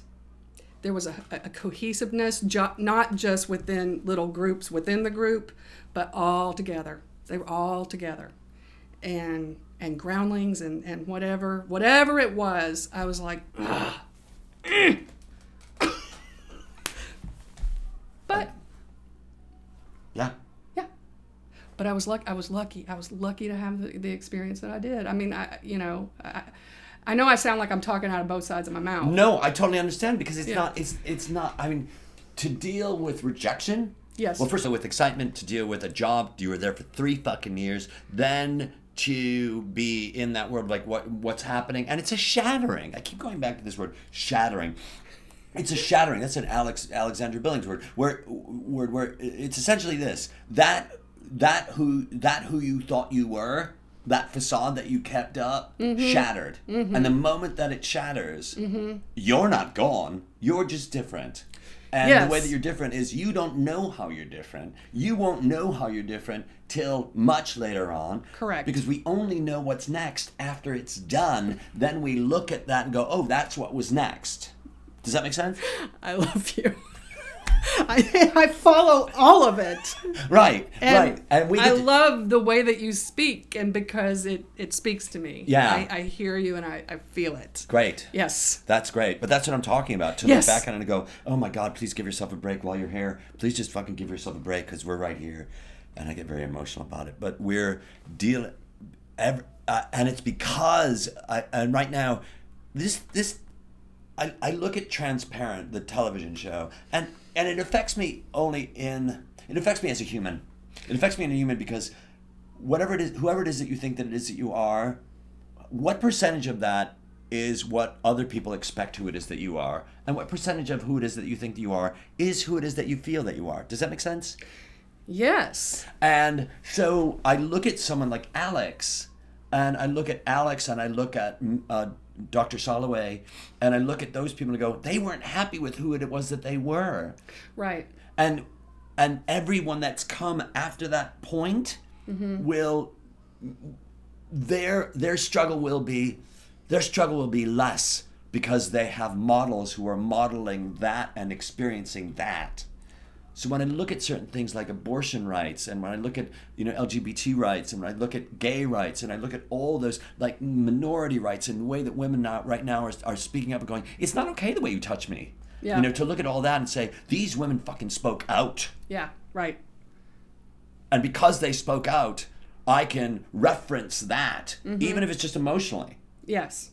there was a, a cohesiveness, jo- not just within little groups within the group, but all together. They were all together, and and groundlings and and whatever whatever it was. I was like. (clears throat) but Yeah. yeah. But I was lucky. I was lucky. I was lucky to have the, the experience that I did. I mean, I you know, I, I know I sound like I'm talking out of both sides of my mouth. No, I totally understand because it's Yeah. not. It's it's not. I mean, to deal with rejection. Yes. Well, first of all, with excitement, to deal with a job, you were there for three fucking years. Then to be in that world, like what what's happening, and it's a shattering. I keep going back to this word, shattering. It's a shattering. That's an Alex Alexandra Billings word. Where word where it's essentially this that that who that who you thought you were that facade that you kept up mm-hmm. shattered. And the mm-hmm. moment that it shatters mm-hmm. you're not gone. You're just different. And the way that you're different is you don't know how you're different. You won't know how you're different till much later on. Correct. because we only know what's next after it's done. Then we look at that and go oh that's what was next. Does that make sense? (laughs) I love you. (laughs) I, I follow all of it. right And right and we I to- love the way that you speak, and because it, it speaks to me. Yeah. I, I hear you and I, I feel it. great Yes. That's great. But that's what I'm talking about. To Yes. look back on it and go, oh my God, please give yourself a break while you're here. Please just fucking give yourself a break because we're right here. And I get very emotional about it. But we're dealing, uh, and it's because, I, and right now, this, this, I, I look at Transparent, the television show, and, and it affects me only in, it affects me as a human. It affects me as a human because whatever it is, whoever it is that you think that it is that you are, what percentage of that is what other people expect who it is that you are and what percentage of who it is that you think that you are is who it is that you feel that you are does that make sense Yes. and so i look at someone like alex and i look at alex and i look at mm, uh, dr soloway and i look at those people and go they weren't happy with who it was that they were. Right. and and everyone that's come after that point will their their struggle will be their struggle will be less because they have models who are modeling that and experiencing that so when I look at certain things like abortion rights, and when I look at you know LGBT rights, and when I look at gay rights, and I look at all those like minority rights, and the way that women now right now are, are speaking up and going, it's not okay the way you touch me. Yeah. You know, to look at all that and say these women fucking spoke out, Yeah. Right. and because they spoke out, I can reference that, mm-hmm. even if it's just emotionally. Yes.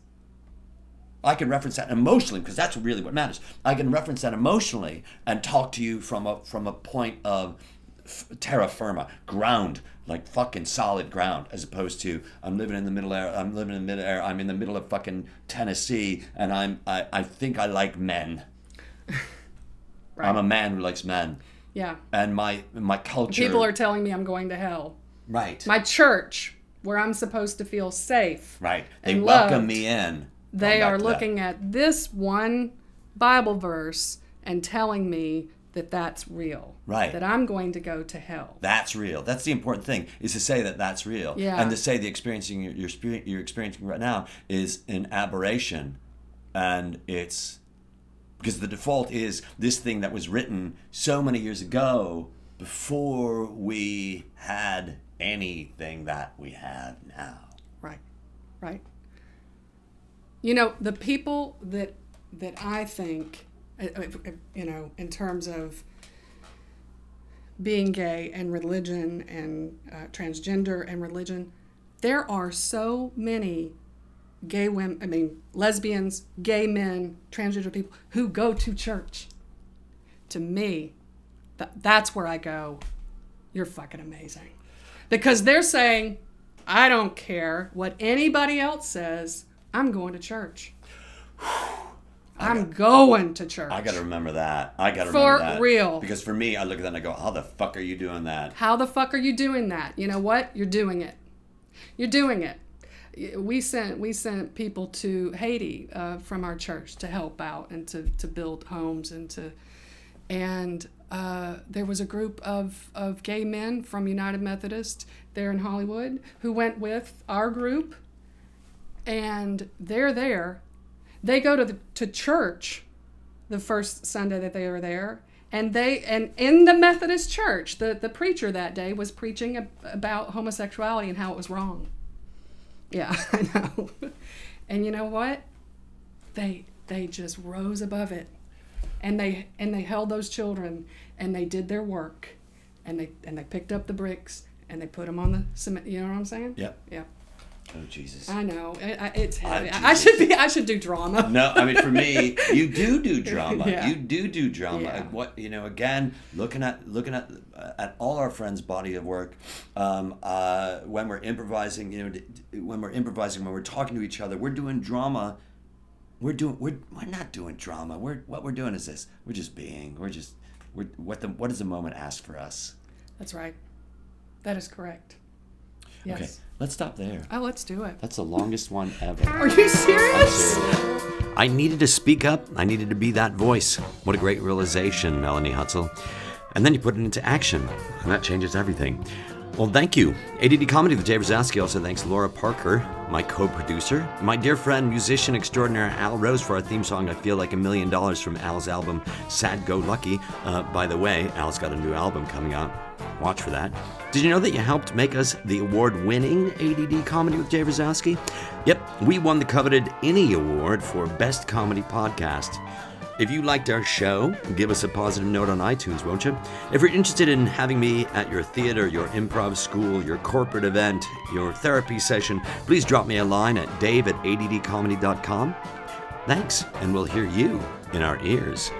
I can reference that emotionally because that's really what matters. I can reference that emotionally and talk to you from a from a point of f- terra firma, ground, like fucking solid ground, as opposed to I'm living in the middle air. I'm living in the middle air. I'm in the middle of fucking Tennessee, and I'm I, I think I like men. Right. (laughs) I'm a man who likes men, yeah. and my my culture. People are telling me I'm going to hell. right, My church, where I'm supposed to feel safe, right. They welcome loved. me in. They are to that. looking at this one Bible verse and telling me that that's real. Right. That I'm going to go to hell. That's real. That's the important thing is to say that that's real. Yeah. And to say the experiencing you're, you're, you're experiencing right now is an aberration, and it's because the default is this thing that was written so many years ago before we had anything that we have now. Right. Right. You know, the people that that I think, uh, uh, you know, in terms of being gay and religion and uh, transgender and religion, there are so many gay women, I mean, lesbians, gay men, transgender people who go to church. To me, th- that's where I go, you're fucking amazing. Because they're saying, I don't care what anybody else says, I'm going to church. (sighs) I'm going to church. I got to remember that. I got to For remember that. real. Because for me, I look at that and I go, how the fuck are you doing that? How the fuck are you doing that? You know what? You're doing it. You're doing it. We sent we sent people to Haiti uh, from our church to help out and to, to build homes and to and uh, there was a group of, of gay men from United Methodist there in Hollywood who went with our group, and they're there. They go to the to church the first Sunday that they were there, and they and in the Methodist church, the the preacher that day was preaching ab- about homosexuality and how it was wrong. Yeah, (laughs) I know. and you know what? They they just rose above it, and they and they held those children and they did their work, and they and they picked up the bricks and they put them on the cement. You know what I'm saying? Yep. Yeah. Oh Jesus. I know. I, I, it's heavy. Ah, I, I should be. I should do drama. No, I mean for me, (laughs) you do do drama. Yeah. You do do drama. Yeah. What you know, again, looking at looking at uh, at all our friends' body of work, um, uh, when we're improvising, you know, when we're improvising, when we're talking to each other, we're doing drama. We're doing. We're we're not doing drama. We're what we're doing is this. We're just being. We're just. We're what the what does the moment ask for us? That's right. That is correct. Yes. Okay, let's stop there. Oh, let's do it. That's the longest one ever. Are you serious? I needed to speak up. I needed to be that voice. What a great realization, Melanie Hutsell. And then you put it into action, and that changes everything. Well, thank you. ADD Comedy with Jay Razowsky. Also, thanks Laura Parker, my co producer, my dear friend, musician extraordinaire Al Rose for our theme song, I Feel Like a Million Dollars from Al's album, Sad Go Lucky. Uh, by the way, Al's got a new album coming out. Watch for that. Did you know that you helped make us the award winning ADD Comedy with Jay Razowsky? Yep, we won the coveted Any Award for Best Comedy Podcast. If you liked our show, give us a positive note on iTunes, won't you? If you're interested in having me at your theater, your improv school, your corporate event, your therapy session, please drop me a line at dave at addcomedy.com. Thanks, and we'll hear you in our ears.